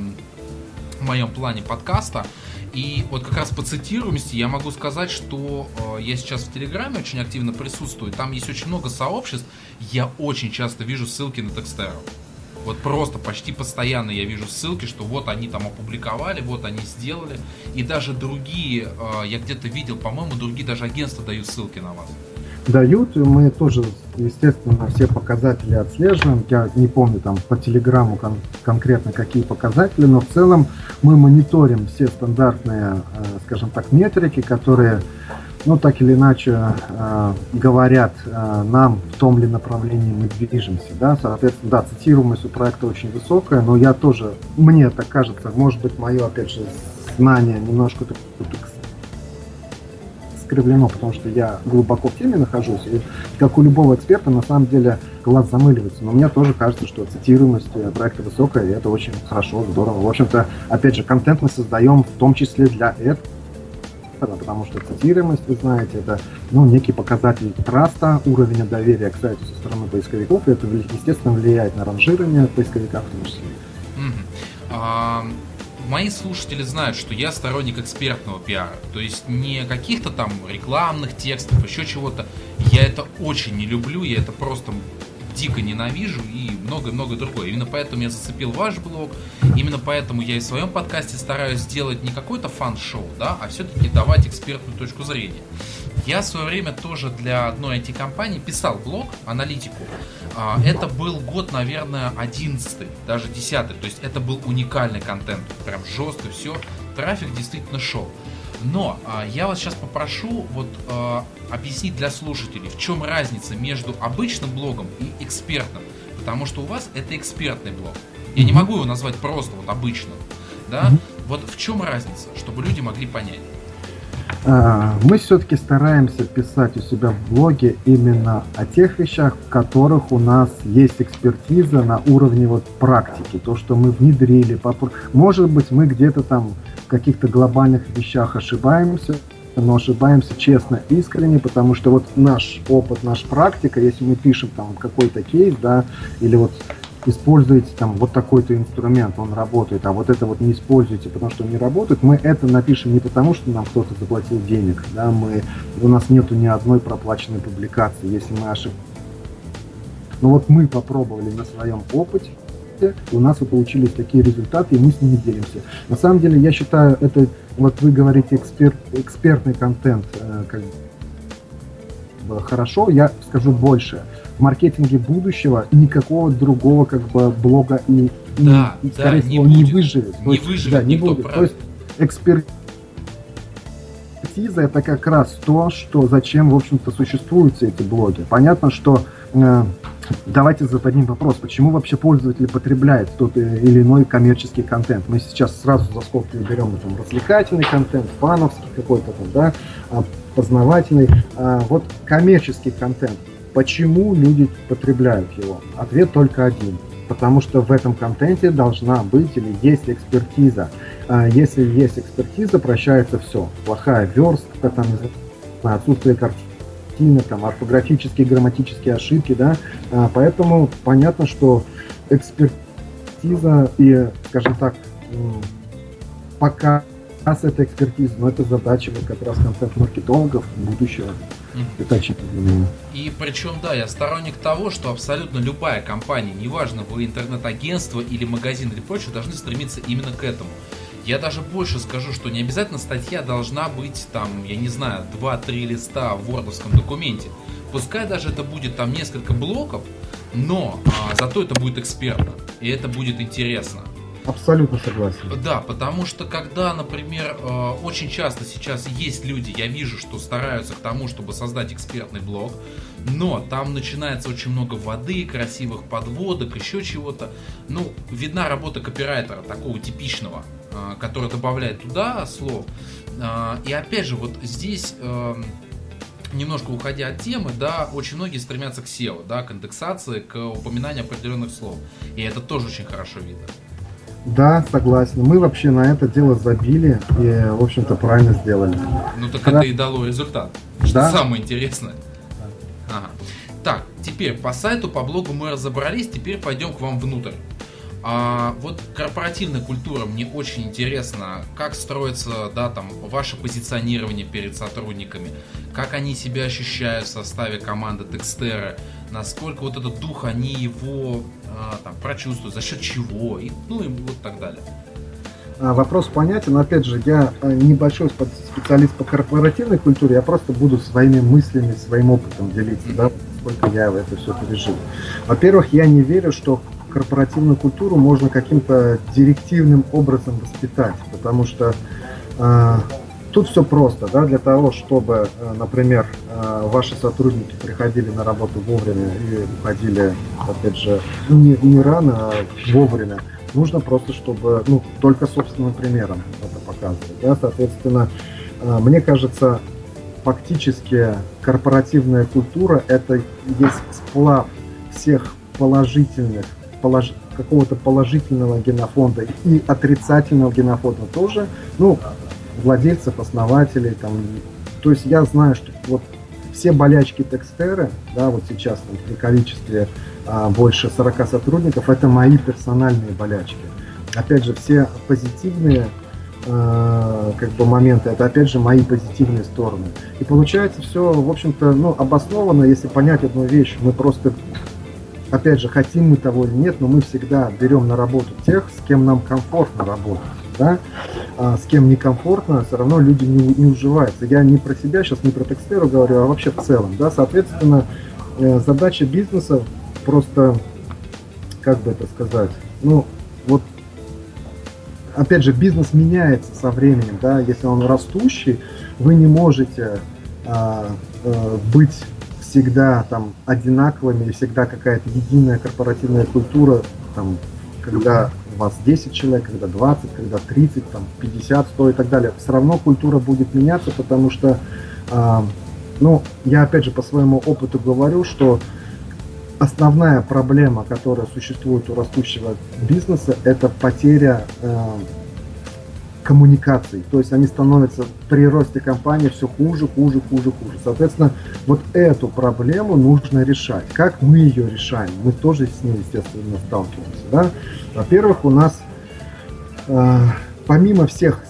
в моем плане подкаста. И вот как раз по цитируемости я могу сказать, что э, я сейчас в Телеграме очень активно присутствую. Там есть очень много сообществ. Я очень часто вижу ссылки на Текстеру. Вот просто почти постоянно я вижу ссылки, что вот они там опубликовали, вот они сделали. И даже другие, э, я где-то видел, по-моему, другие даже агентства дают ссылки на вас. Дают, мы тоже, естественно, все показатели отслеживаем. Я не помню там по телеграмму кон- конкретно какие показатели, но в целом мы мониторим все стандартные, э, скажем так, метрики, которые ну, так или иначе э, говорят э, нам, в том ли направлении мы движемся, да, соответственно, да, цитируемость у проекта очень высокая, но я тоже, мне так кажется, может быть, мое, опять же, знание немножко так, так скривлено, потому что я глубоко в теме нахожусь, и как у любого эксперта, на самом деле, глаз замыливается, но мне тоже кажется, что цитируемость проекта высокая, и это очень хорошо, здорово. В общем-то, опять же, контент мы создаем в том числе для этого, автора, потому что цитируемость, вы знаете, это ну, некий показатель траста, уровня доверия к сайту со стороны поисковиков, и это, естественно, влияет на ранжирование поисковика в том числе. А, мои слушатели знают, что я сторонник экспертного пиара, то есть не каких-то там рекламных текстов, еще чего-то. Я это очень не люблю, я это просто дико ненавижу и много-много другое. Именно поэтому я зацепил ваш блог, именно поэтому я и в своем подкасте стараюсь сделать не какой-то фан-шоу, да, а все-таки давать экспертную точку зрения. Я в свое время тоже для одной IT-компании писал блог, аналитику. А, это был год, наверное, 11 даже 10 То есть это был уникальный контент. Прям жестко все. Трафик действительно шел. Но а, я вас сейчас попрошу вот а, объяснить для слушателей, в чем разница между обычным блогом и экспертным. Потому что у вас это экспертный блог. Я не могу его назвать просто вот обычным. Да? Вот в чем разница, чтобы люди могли понять? А, мы все-таки стараемся писать у себя в блоге именно о тех вещах, в которых у нас есть экспертиза на уровне вот практики, то, что мы внедрили. Может быть, мы где-то там каких-то глобальных вещах ошибаемся, но ошибаемся честно, искренне, потому что вот наш опыт, наша практика, если мы пишем там какой-то кейс, да, или вот используете там вот такой-то инструмент, он работает, а вот это вот не используйте, потому что он не работает, мы это напишем не потому, что нам кто-то заплатил денег, да, мы, у нас нету ни одной проплаченной публикации, если мы ошибаемся. Но вот мы попробовали на своем опыте, у нас и получились такие результаты, и мы с ними делимся. На самом деле, я считаю, это, вот вы говорите, эксперт, экспертный контент, э, как бы хорошо, я скажу больше. В маркетинге будущего никакого другого как бы блога и, да, и, скорее да, всего, не, не будет. выживет. Не есть, выживет, да, не будет. То есть экспертиза это как раз то, что зачем, в общем-то, существуют все эти блоги. Понятно, что э, давайте зададим вопрос, почему вообще пользователь потребляет тот или иной коммерческий контент. Мы сейчас сразу за скобки берем там, развлекательный контент, фановский какой-то там, да, а, познавательный. А вот коммерческий контент, почему люди потребляют его? Ответ только один. Потому что в этом контенте должна быть или есть экспертиза. А если есть экспертиза, прощается все. Плохая верстка, там, отсутствие стильно, там, орфографические, грамматические ошибки, да, а, поэтому понятно, что экспертиза и, скажем так, пока раз это экспертиза, но это задача вот как раз контент-маркетологов будущего. Очевидно. И причем, да, я сторонник того, что абсолютно любая компания, неважно, вы интернет-агентство или магазин или прочее, должны стремиться именно к этому. Я даже больше скажу, что не обязательно статья должна быть там, я не знаю, 2-3 листа в вордовском документе. Пускай даже это будет там несколько блоков, но а, зато это будет экспертно, и это будет интересно. Абсолютно согласен. Да, потому что когда, например, э, очень часто сейчас есть люди, я вижу, что стараются к тому, чтобы создать экспертный блог, но там начинается очень много воды, красивых подводок, еще чего-то. Ну, видна работа копирайтера, такого типичного, э, который добавляет туда слов. Э, и опять же, вот здесь немножко уходя от темы, да, очень многие стремятся к SEO, да, к индексации, к упоминанию определенных слов. И это тоже очень хорошо видно. Да, согласен. Мы вообще на это дело забили и, в общем-то, правильно сделали. Ну так Когда... это и дало результат. Что да? самое интересное. Да. Ага. Так, теперь по сайту, по блогу мы разобрались, теперь пойдем к вам внутрь. А вот корпоративная культура, мне очень интересно, как строится, да, там, ваше позиционирование перед сотрудниками, как они себя ощущают в составе команды Текстера, насколько вот этот дух, они его а, там, прочувствуют, за счет чего, и, ну и вот так далее. А, вопрос понятен, опять же, я а, небольшой специалист по корпоративной культуре, я просто буду своими мыслями, своим опытом делиться, mm-hmm. да, сколько я это все пережил. Во-первых, я не верю, что корпоративную культуру можно каким-то директивным образом воспитать, потому что э, тут все просто, да, для того, чтобы, э, например, э, ваши сотрудники приходили на работу вовремя и уходили, опять же, ну, не, не рано, а вовремя, нужно просто, чтобы, ну, только собственным примером это показывать, да, соответственно, э, мне кажется, фактически корпоративная культура это есть сплав всех положительных полож... какого-то положительного генофонда и отрицательного генофонда тоже, ну, владельцев, основателей, там, то есть я знаю, что вот все болячки Текстеры, да, вот сейчас там, при количестве а, больше 40 сотрудников, это мои персональные болячки. Опять же, все позитивные э, как бы моменты, это опять же мои позитивные стороны. И получается все, в общем-то, ну, обосновано, если понять одну вещь. Мы просто опять же, хотим мы того или нет, но мы всегда берем на работу тех, с кем нам комфортно работать. Да? А с кем некомфортно, все равно люди не, не уживаются. Я не про себя сейчас, не про текстеру говорю, а вообще в целом. Да? Соответственно, э, задача бизнеса просто, как бы это сказать, ну, вот опять же, бизнес меняется со временем, да, если он растущий, вы не можете а, а, быть всегда там одинаковыми, всегда какая-то единая корпоративная культура, там, когда у вас 10 человек, когда 20, когда 30, там, 50, 100 и так далее. Все равно культура будет меняться, потому что, э, ну, я опять же по своему опыту говорю, что основная проблема, которая существует у растущего бизнеса, это потеря э, коммуникаций. То есть они становятся при росте компании все хуже, хуже, хуже, хуже. Соответственно, вот эту проблему нужно решать. Как мы ее решаем? Мы тоже с ней, естественно, сталкиваемся. Да? Во-первых, у нас э, помимо всех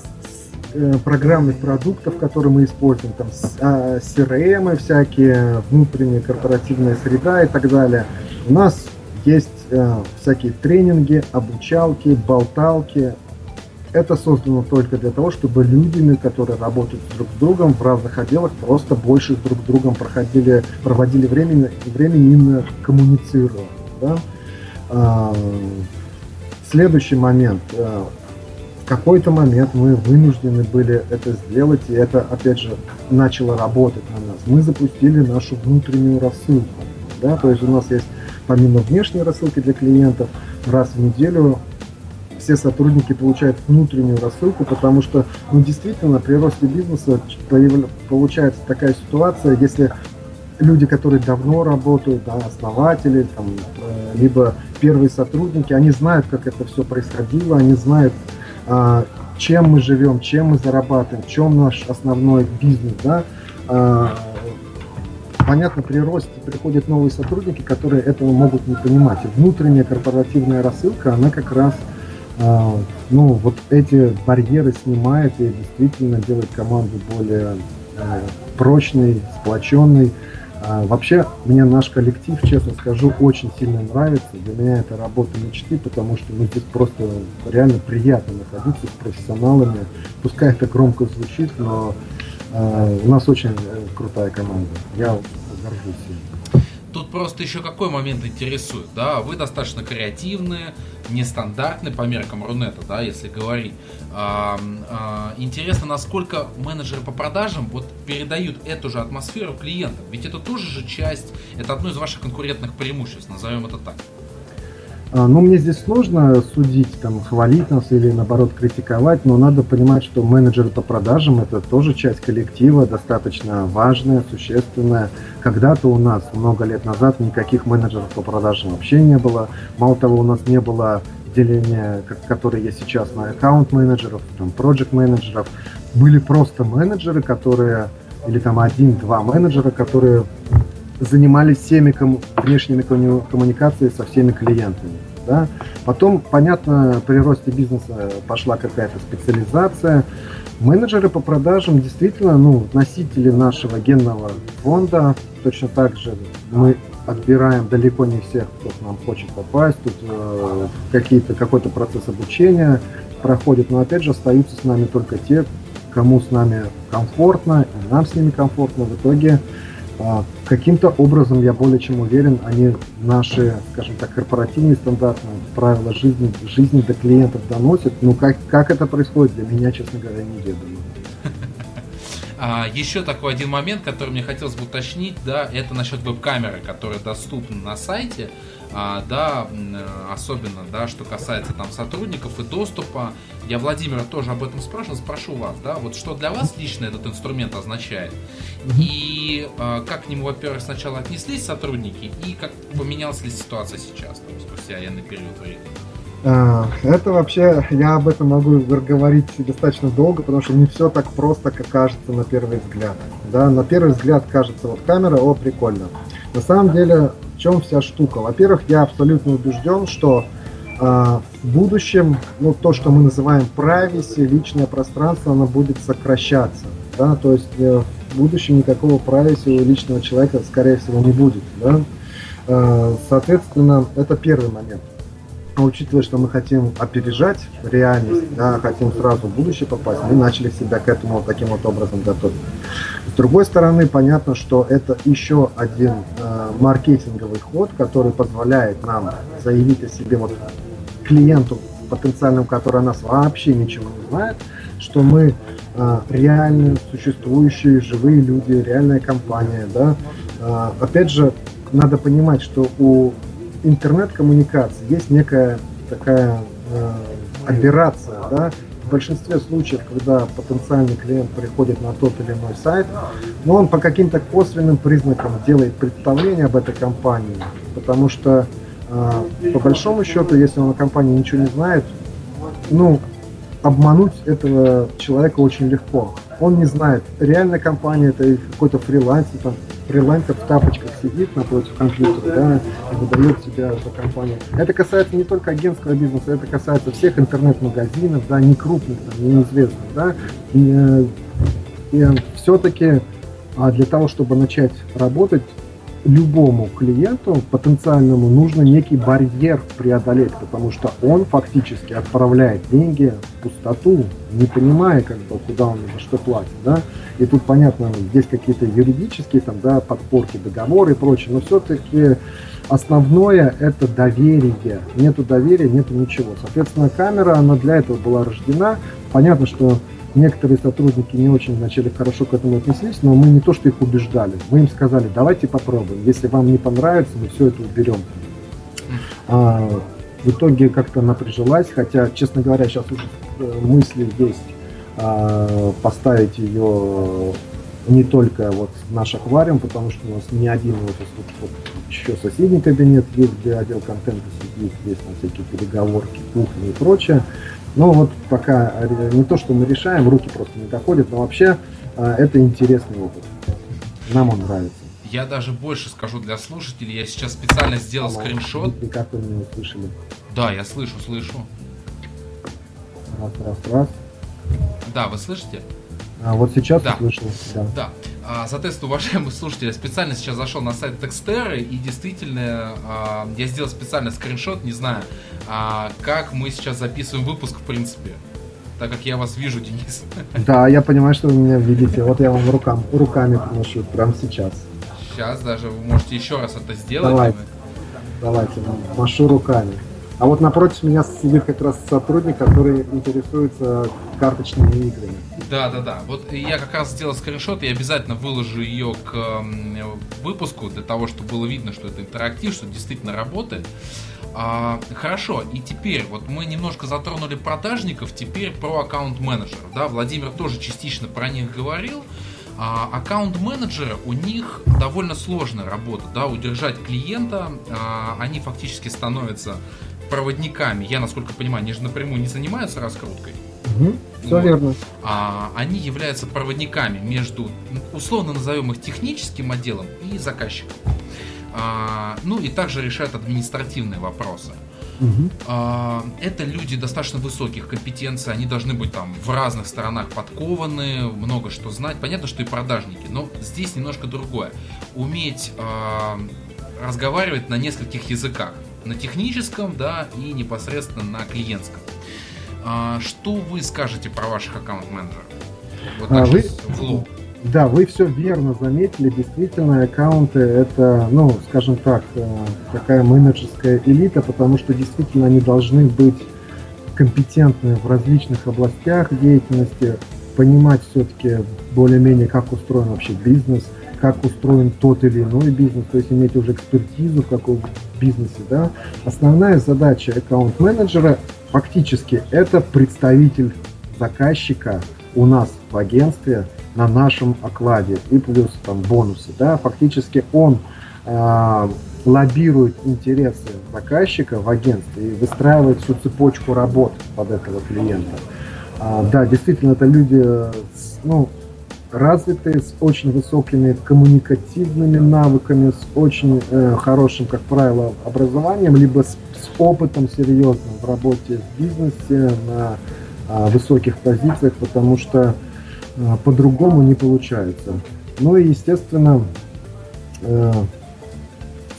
э, программных продуктов, которые мы используем, там э, CRM всякие, внутренняя корпоративная среда и так далее, у нас есть э, всякие тренинги, обучалки, болталки, это создано только для того, чтобы людьми, которые работают друг с другом в разных отделах, просто больше друг с другом проходили, проводили время, время именно коммуницируя. Да? А, следующий момент. А, в какой-то момент мы вынуждены были это сделать, и это, опять же, начало работать на нас. Мы запустили нашу внутреннюю рассылку. Да? То есть у нас есть помимо внешней рассылки для клиентов, раз в неделю все сотрудники получают внутреннюю рассылку, потому что, ну, действительно, при росте бизнеса получается такая ситуация, если люди, которые давно работают, да, основатели, там, э, либо первые сотрудники, они знают, как это все происходило, они знают, а, чем мы живем, чем мы зарабатываем, в чем наш основной бизнес, да. А, понятно, при росте приходят новые сотрудники, которые этого могут не понимать. Внутренняя корпоративная рассылка, она как раз ну, вот эти барьеры снимает и действительно делает команду более э, прочной, сплоченной. А, вообще, мне наш коллектив, честно скажу, очень сильно нравится. Для меня это работа мечты, потому что ну, здесь просто реально приятно находиться с профессионалами. Пускай это громко звучит, но э, у нас очень э, крутая команда. Я горжусь им. Тут просто еще какой момент интересует, да, вы достаточно креативные, нестандартны по меркам Рунета, да, если говорить. А, а, интересно, насколько менеджеры по продажам вот передают эту же атмосферу клиентам. Ведь это тоже же часть, это одно из ваших конкурентных преимуществ, назовем это так. А, ну, мне здесь сложно судить, там, хвалить нас или, наоборот, критиковать, но надо понимать, что менеджеры по продажам – это тоже часть коллектива, достаточно важная, существенная. Когда-то у нас, много лет назад, никаких менеджеров по продажам вообще не было. Мало того, у нас не было деления, которые есть сейчас на аккаунт-менеджеров, там, проект-менеджеров. Были просто менеджеры, которые, или там один-два менеджера, которые занимались всеми ком- внешними коммуникациями со всеми клиентами. Да? Потом, понятно, при росте бизнеса пошла какая-то специализация. Менеджеры по продажам действительно ну, носители нашего генного фонда. Точно так же мы отбираем далеко не всех, кто к нам хочет попасть. Тут э, какой-то процесс обучения проходит, но опять же остаются с нами только те, кому с нами комфортно, и нам с ними комфортно. В итоге каким-то образом, я более чем уверен, они наши, скажем так, корпоративные стандарты, правила жизни, жизни до клиентов доносят. Ну, как, как это происходит, для меня, честно говоря, не ведомо. А, еще такой один момент, который мне хотелось бы уточнить, да, это насчет веб-камеры, которая доступна на сайте, а, да, особенно, да, что касается там сотрудников и доступа. Я Владимира тоже об этом спрашивал, спрошу вас, да, вот что для вас лично этот инструмент означает, и а, как к нему, во-первых, сначала отнеслись сотрудники, и как поменялась ли ситуация сейчас, там, спустя военный период времени. А, это вообще, я об этом могу говорить достаточно долго, потому что не все так просто, как кажется на первый взгляд. Да, на первый взгляд кажется, вот камера, о, прикольно. На самом деле, в чем вся штука? Во-первых, я абсолютно убежден, что э, в будущем, ну, то, что мы называем privacy, личное пространство, оно будет сокращаться. Да? То есть э, в будущем никакого privacy у личного человека, скорее всего, не будет. Да? Э, соответственно, это первый момент. А учитывая, что мы хотим опережать реальность, да, хотим сразу в будущее попасть, мы начали себя к этому таким вот образом готовить. С другой стороны, понятно, что это еще один э, маркетинговый ход, который позволяет нам заявить о себе вот клиенту потенциальным, который о нас вообще ничего не знает, что мы э, реальные, существующие, живые люди, реальная компания, да. Э, опять же, надо понимать, что у интернет-коммуникации. Есть некая такая э, операция, да, в большинстве случаев, когда потенциальный клиент приходит на тот или иной сайт, но он по каким-то косвенным признакам делает представление об этой компании, потому что э, по большому счету, если он о компании ничего не знает, ну, обмануть этого человека очень легко. Он не знает, реальная компания это какой-то фрилансер, там, фрилансер в тапочках сидит напротив компьютера, да, и выдает себя за компанию. Это касается не только агентского бизнеса, это касается всех интернет-магазинов, да, не крупных, там, неизвестных, да. И, э, и все-таки а для того, чтобы начать работать, любому клиенту потенциальному нужно некий барьер преодолеть, потому что он фактически отправляет деньги в пустоту, не понимая, как бы, куда он за что платит, да. И тут, понятно, есть какие-то юридические там, да, подпорки, договоры и прочее, но все-таки основное это доверие. Нету доверия, нету ничего. Соответственно, камера, она для этого была рождена. Понятно, что Некоторые сотрудники не очень вначале хорошо к этому отнеслись, но мы не то, что их убеждали. Мы им сказали, давайте попробуем. Если вам не понравится, мы все это уберем. А, в итоге как-то она прижилась, хотя, честно говоря, сейчас уже э, мысли есть а, поставить ее не только вот наш аквариум, потому что у нас не один вот, вот, вот еще соседний кабинет есть, где отдел контента сидит, есть там всякие переговорки, кухни и прочее. Но вот пока не то, что мы решаем, руки просто не доходят, но вообще а, это интересный опыт. Нам он нравится. Я даже больше скажу для слушателей. Я сейчас специально сделал Алло, скриншот. Никак вы не услышали. Да, я слышу, слышу. Раз, раз, раз. Да, вы слышите? А вот сейчас Да. услышал. Да. Да. А, Соответственно, уважаемые слушатели, я специально сейчас зашел на сайт Текстеры и действительно а, я сделал специально скриншот, не знаю, а, как мы сейчас записываем выпуск в принципе. Так как я вас вижу, Денис. Да, я понимаю, что вы меня видите. Вот я вам рукам, руками помощу прямо сейчас. Сейчас даже вы можете еще раз это сделать. Давайте. Давайте, машу руками. А вот напротив меня сидит как раз сотрудник, который интересуется карточными играми. Да, да, да. Вот я как раз сделал скриншот и обязательно выложу ее к м, выпуску для того, чтобы было видно, что это интерактив, что это действительно работает. А, хорошо, и теперь вот мы немножко затронули продажников, теперь про аккаунт-менеджеров. Да, Владимир тоже частично про них говорил. А, аккаунт-менеджеры, у них довольно сложная работа, да, удержать клиента, а, они фактически становятся проводниками. Я, насколько понимаю, они же напрямую не занимаются раскруткой. Угу, все Вот. верно. А, они являются проводниками между, условно назовем их техническим отделом и заказчиком. А, ну и также решают административные вопросы. Мгм. А, Это люди достаточно высоких компетенций, они должны быть там в разных сторонах подкованы, много что знать. Понятно, что и продажники, но здесь немножко другое. Уметь а, разговаривать на нескольких языках. На техническом, да, и непосредственно на клиентском. А, Что вы скажете про ваших аккаунт-менеджеров? Вот А вы- сейчас в лоб. Да, вы все верно заметили. Действительно, аккаунты это, ну, скажем так, э, такая менеджерская элита, потому что действительно они должны быть компетентны в различных областях деятельности, понимать все-таки более-менее, как устроен вообще бизнес, как устроен тот или иной бизнес, то есть иметь уже экспертизу в каком бизнесе, да. Основная задача аккаунт-менеджера фактически это представитель заказчика у нас в агентстве на нашем окладе и плюс там бонусы, да, фактически он а, лоббирует интересы заказчика в агентстве и выстраивает всю цепочку работ под этого клиента. А, да, действительно, это люди, э, ну, развитые, с очень высокими коммуникативными навыками, с очень э, хорошим, как правило, образованием, либо с, с опытом серьезным в работе в бизнесе на а, высоких позициях, потому что а, по-другому не получается. Ну и, естественно, э,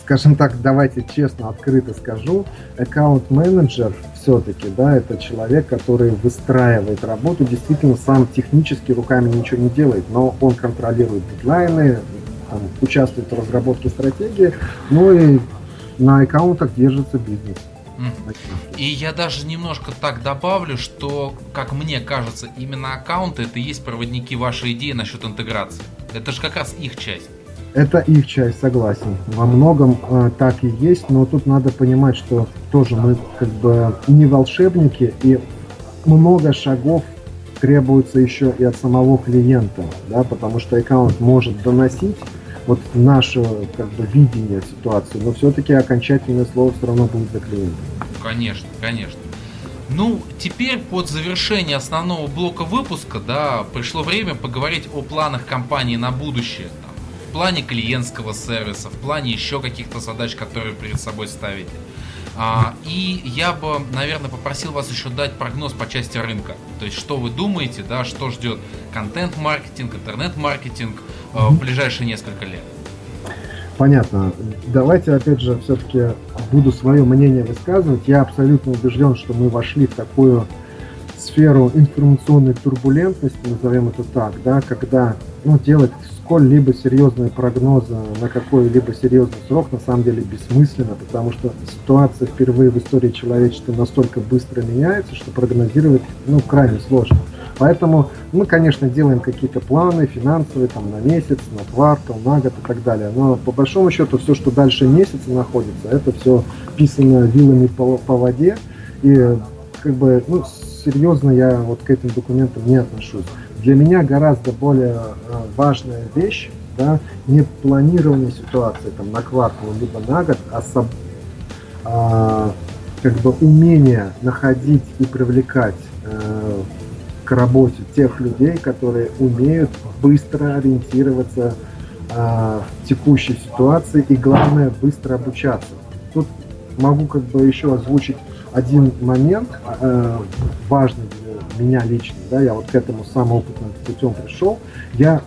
скажем так, давайте честно, открыто скажу, аккаунт-менеджер все-таки, да, это человек, который выстраивает работу, действительно сам технически руками ничего не делает, но он контролирует дедлайны, там, участвует в разработке стратегии, ну и на аккаунтах держится бизнес. И я даже немножко так добавлю, что, как мне кажется, именно аккаунты это и есть проводники вашей идеи насчет интеграции. Это же как раз их часть. Это их часть, согласен. Во многом э, так и есть, но тут надо понимать, что тоже мы как бы не волшебники, и много шагов требуется еще и от самого клиента, да, потому что аккаунт может доносить вот наше как бы видение ситуации, но все-таки окончательное слово все равно будет за клиентом. Конечно, конечно. Ну, теперь под завершение основного блока выпуска, да, пришло время поговорить о планах компании на будущее. Плане клиентского сервиса, в плане еще каких-то задач, которые перед собой ставите. А, и я бы, наверное, попросил вас еще дать прогноз по части рынка. То есть, что вы думаете, да, что ждет контент-маркетинг, интернет-маркетинг э, в ближайшие несколько лет. Понятно. Давайте, опять же, все-таки буду свое мнение высказывать. Я абсолютно убежден, что мы вошли в такую сферу информационной турбулентности, назовем это так, да, когда ну, делать сколь-либо серьезные прогнозы на какой-либо серьезный срок на самом деле бессмысленно, потому что ситуация впервые в истории человечества настолько быстро меняется, что прогнозировать ну, крайне сложно. Поэтому мы, конечно, делаем какие-то планы финансовые там, на месяц, на квартал, на год и так далее. Но по большому счету все, что дальше месяца находится, это все писано вилами по, по воде. И как бы, ну, серьезно я вот к этим документам не отношусь. Для меня гораздо более э, важная вещь, да, не планирование ситуации там, на квартал либо на год, а, соб, а как бы умение находить и привлекать э, к работе тех людей, которые умеют быстро ориентироваться э, в текущей ситуации и главное быстро обучаться. Тут могу как бы еще озвучить один момент э, важный меня лично, да, я вот к этому самоопытным путем пришел, я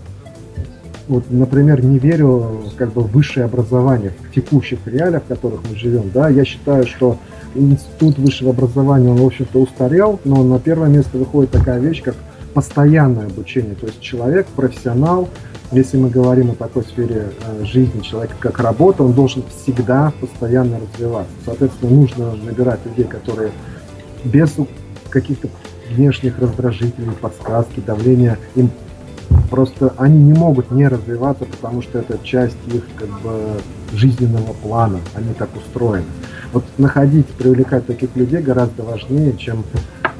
вот, например, не верю как бы в высшее образование в текущих реалиях, в которых мы живем, да, я считаю, что институт высшего образования, он, в общем-то, устарел, но на первое место выходит такая вещь, как постоянное обучение, то есть человек, профессионал, если мы говорим о такой сфере э, жизни человека, как работа, он должен всегда постоянно развиваться. Соответственно, нужно набирать людей, которые без каких-то внешних раздражителей, подсказки, давления, им просто они не могут не развиваться, потому что это часть их как бы жизненного плана, они так устроены. Вот находить, привлекать таких людей гораздо важнее, чем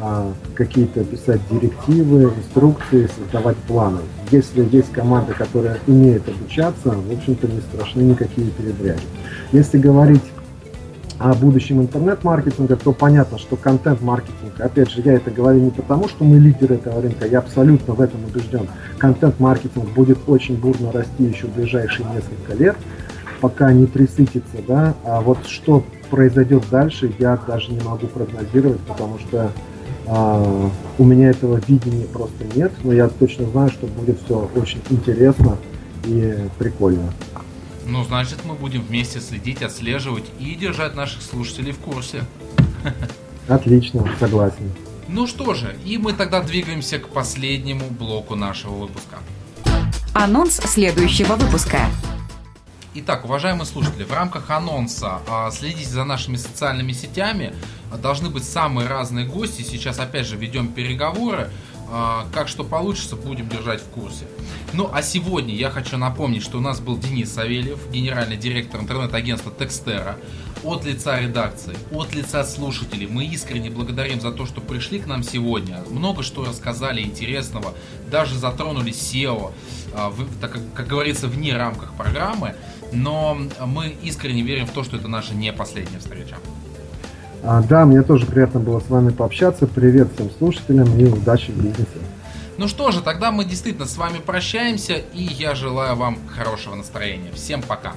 а, какие-то писать директивы, инструкции, создавать планы. Если есть команда, которая умеет обучаться, в общем-то не страшны никакие передряги. Если говорить о будущем интернет-маркетинга, то понятно, что контент-маркетинг, опять же, я это говорю не потому, что мы лидеры этого рынка, я абсолютно в этом убежден. Контент-маркетинг будет очень бурно расти еще в ближайшие несколько лет, пока не присытится, да, а вот что произойдет дальше, я даже не могу прогнозировать, потому что а, у меня этого видения просто нет, но я точно знаю, что будет все очень интересно и прикольно. Ну, значит, мы будем вместе следить, отслеживать и держать наших слушателей в курсе. Отлично, согласен. Ну что же, и мы тогда двигаемся к последнему блоку нашего выпуска. Анонс следующего выпуска. Итак, уважаемые слушатели, в рамках анонса а, следите за нашими социальными сетями. Должны быть самые разные гости. Сейчас опять же ведем переговоры. А, как что получится, будем держать в курсе. Ну, а сегодня я хочу напомнить, что у нас был Денис Савельев, генеральный директор интернет-агентства Текстера. От лица редакции, от лица слушателей мы искренне благодарим за то, что пришли к нам сегодня. Много что рассказали интересного, даже затронули SEO, а, так как, как говорится, вне рамках программы. Но мы искренне верим в то, что это наша не последняя встреча. А, да, мне тоже приятно было с вами пообщаться. Привет всем слушателям и удачи в бизнесе. Ну что же, тогда мы действительно с вами прощаемся, и я желаю вам хорошего настроения. Всем пока!